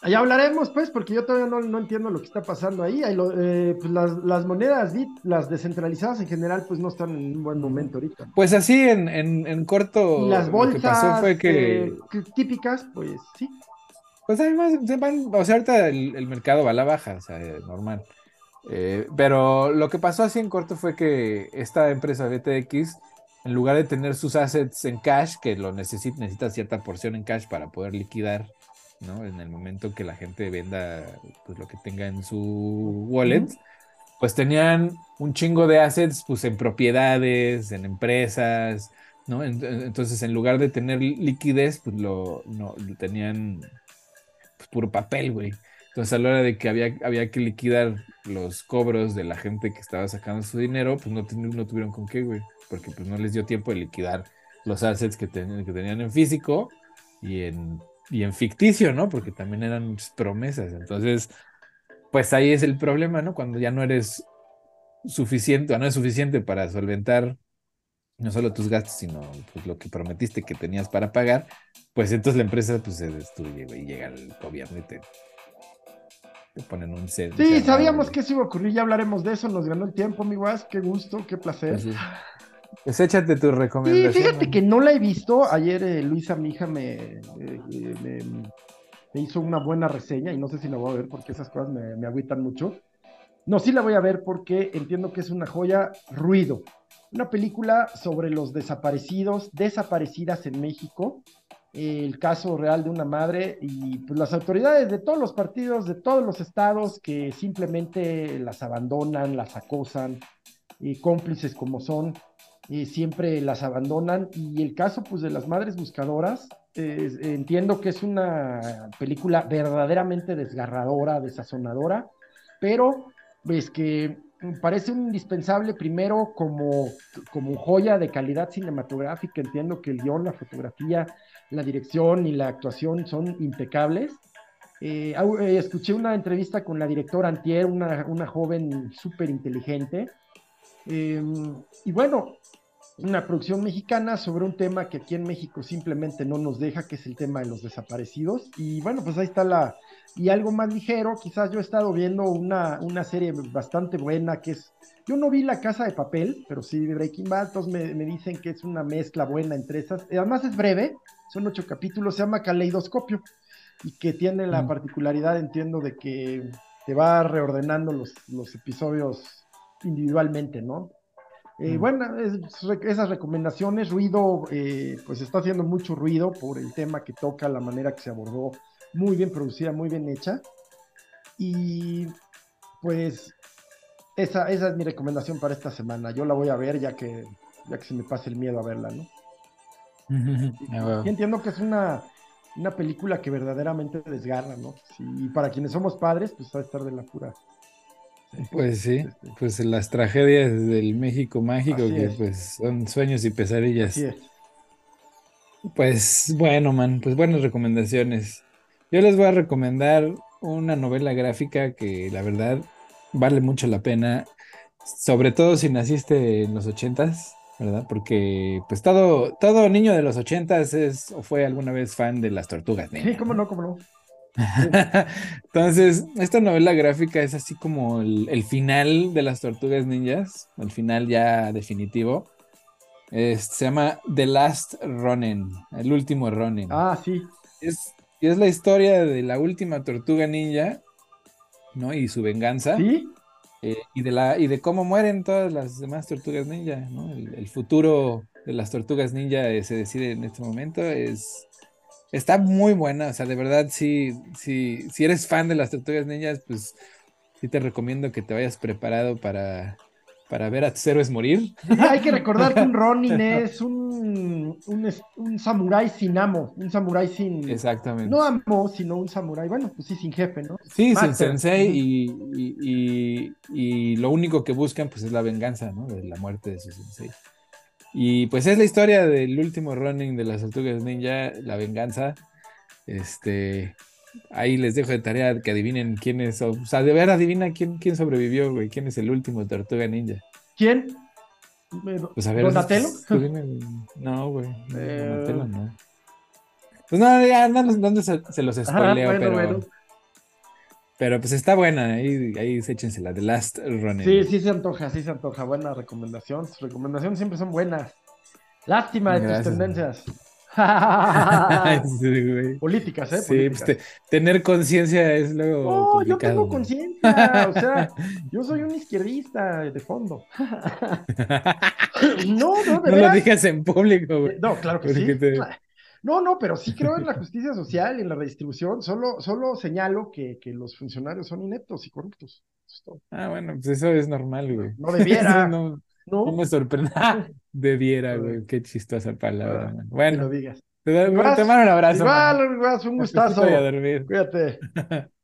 Allá hablaremos, pues, porque yo todavía no, entiendo lo que está pasando ahí. Eh, pues las, monedas las descentralizadas en general, pues no están en un buen momento ahorita. Pues así, en, en, corto. las bolsas lo que pasó fue que... típicas, pues sí. Pues además, o sea, ahorita el, mercado va a la baja, o sea, normal. Eh, pero lo que pasó así en corto fue que esta empresa BTX en lugar de tener sus assets en cash, que lo necesita, necesita cierta porción en cash para poder liquidar, ¿no? En el momento que la gente venda pues, lo que tenga en su wallet, pues tenían un chingo de assets pues en propiedades, en empresas, ¿no? Entonces, en lugar de tener liquidez, pues lo, no, tenían pues, puro papel, güey. Entonces, a la hora de que había, había que liquidar los cobros de la gente que estaba sacando su dinero, pues no, no tuvieron con qué, güey porque pues no les dio tiempo de liquidar los assets que, tenían, que tenían en físico y en, y en ficticio, ¿no? Porque también eran promesas. Entonces, pues ahí es el problema, ¿no? Cuando ya no eres suficiente, o no es suficiente para solventar no solo tus gastos, sino pues, lo que prometiste que tenías para pagar, pues entonces la empresa pues se destruye, güey, llega el gobierno y te, te ponen un set. Sí, sabíamos que eso iba a ocurrir, ya hablaremos de eso, nos ganó el tiempo, mi guas, qué gusto, qué placer. Pues, sí. Pues échate tu recomendación. Sí, fíjate que no la he visto. Ayer eh, Luisa, mi hija, me, eh, me, me, hizo una buena reseña y no sé si la voy a ver porque esas cosas me, me agüitan mucho. No, sí la voy a ver porque entiendo que es una joya. Ruido. Una película sobre los desaparecidos, desaparecidas en México. El caso real de una madre y pues, las autoridades de todos los partidos, de todos los estados que simplemente las abandonan, las acosan, cómplices como son, siempre las abandonan. Y el caso pues de las madres buscadoras, entiendo que es una película verdaderamente desgarradora, desazonadora, pero pues que parece un indispensable primero como, como joya de calidad cinematográfica. Entiendo que el guion, la fotografía, la dirección y la actuación son impecables. Eh, eh, escuché una entrevista con la directora Antier, una, una joven súper inteligente. Eh, y bueno, una producción mexicana sobre un tema que aquí en México simplemente no nos deja, que es el tema de los desaparecidos. Y bueno, pues ahí está la... Y algo más ligero, quizás yo he estado viendo una, una serie bastante buena que es... Yo no vi La Casa de Papel, pero sí Breaking Bad, entonces me, me dicen que es una mezcla buena entre esas. Además es breve, son ocho capítulos, se llama Caleidoscopio y que tiene la mm. particularidad, entiendo, de que te va reordenando los, los episodios individualmente, ¿no? Eh, mm. Bueno, es, esas recomendaciones, ruido, eh, pues está haciendo mucho ruido por el tema que toca, la manera que se abordó, muy bien producida, muy bien hecha. Y pues esa, esa es mi recomendación para esta semana. Yo la voy a ver ya que, ya que se me pase el miedo a verla, ¿no? Ah, y entiendo que es una, una película que verdaderamente desgarra, ¿no? y para quienes somos padres, pues va a estar de la pura pues sí, pues las tragedias del México mágico que pues son sueños y pesadillas. Pues bueno, man, pues buenas recomendaciones. Yo les voy a recomendar una novela gráfica que la verdad vale mucho la pena, sobre todo si naciste en los ochentas, ¿verdad? Porque pues todo, todo niño de los ochentas es o fue alguna vez fan de las tortugas. Sí, cómo no, cómo no. [laughs] Entonces, esta novela gráfica es así como el, final de las tortugas ninjas, el final ya definitivo. se llama The Last Ronin, el último Ronin. Ah, sí. Es, y es la historia de la última tortuga ninja, ¿no? Y su venganza. Sí. Eh, y, de la, y de cómo mueren todas las demás tortugas ninja, ¿no? El, el futuro de las tortugas ninja se decide en este momento. Es, Está muy buena, o sea, de verdad, si, si, si eres fan de las tortugas niñas, pues sí te recomiendo que te vayas preparado para, para ver a tus héroes morir. hay que recordar que un [laughs] Ronin es un, un, un samurái sin amo, un samurái sin... Exactamente. No amo, sino un samurái, bueno, pues sí, sin jefe, ¿no? Sí, sin sensei y, y, y, lo único que buscan pues es la venganza, ¿no? De la muerte de su sensei. Y pues es la historia del último running de las tortugas ninja, la venganza. Este, ahí les dejo de tarea que adivinen quién es, o sea, de ver adivina quién, quién sobrevivió, güey, quién es el último tortuga ninja. ¿Quién? Pues a ver, ¿Donatello? No, güey, eh... Donatello no. Pues no, ya no, no se, se, los spoileo, bueno, pero... Bueno. Pero pues está buena, ahí, ahí échense la The Last Running. Sí, sí se antoja, sí se antoja. Buena recomendación. Sus recomendaciones siempre son buenas. Lástima de tus tendencias. [laughs] [laughs] Políticas, ¿eh? Sí, pues tener conciencia es luego. No, yo tengo conciencia. O sea, [laughs] yo soy un izquierdista de fondo. no, no, de No lo digas en público, güey. No, claro que sí. No, no, pero sí creo en la justicia social y en la redistribución. Solo, solo señalo que, que los funcionarios son ineptos y corruptos. Ah, bueno, pues eso es normal, güey. No debiera. no, no, me sorprende. [laughs] debiera, güey. Qué chistosa palabra, ah, Bueno, lo digas. Te, te mando un abrazo. Igual, igual, un gustazo. Voy a dormir. Cuídate. [laughs]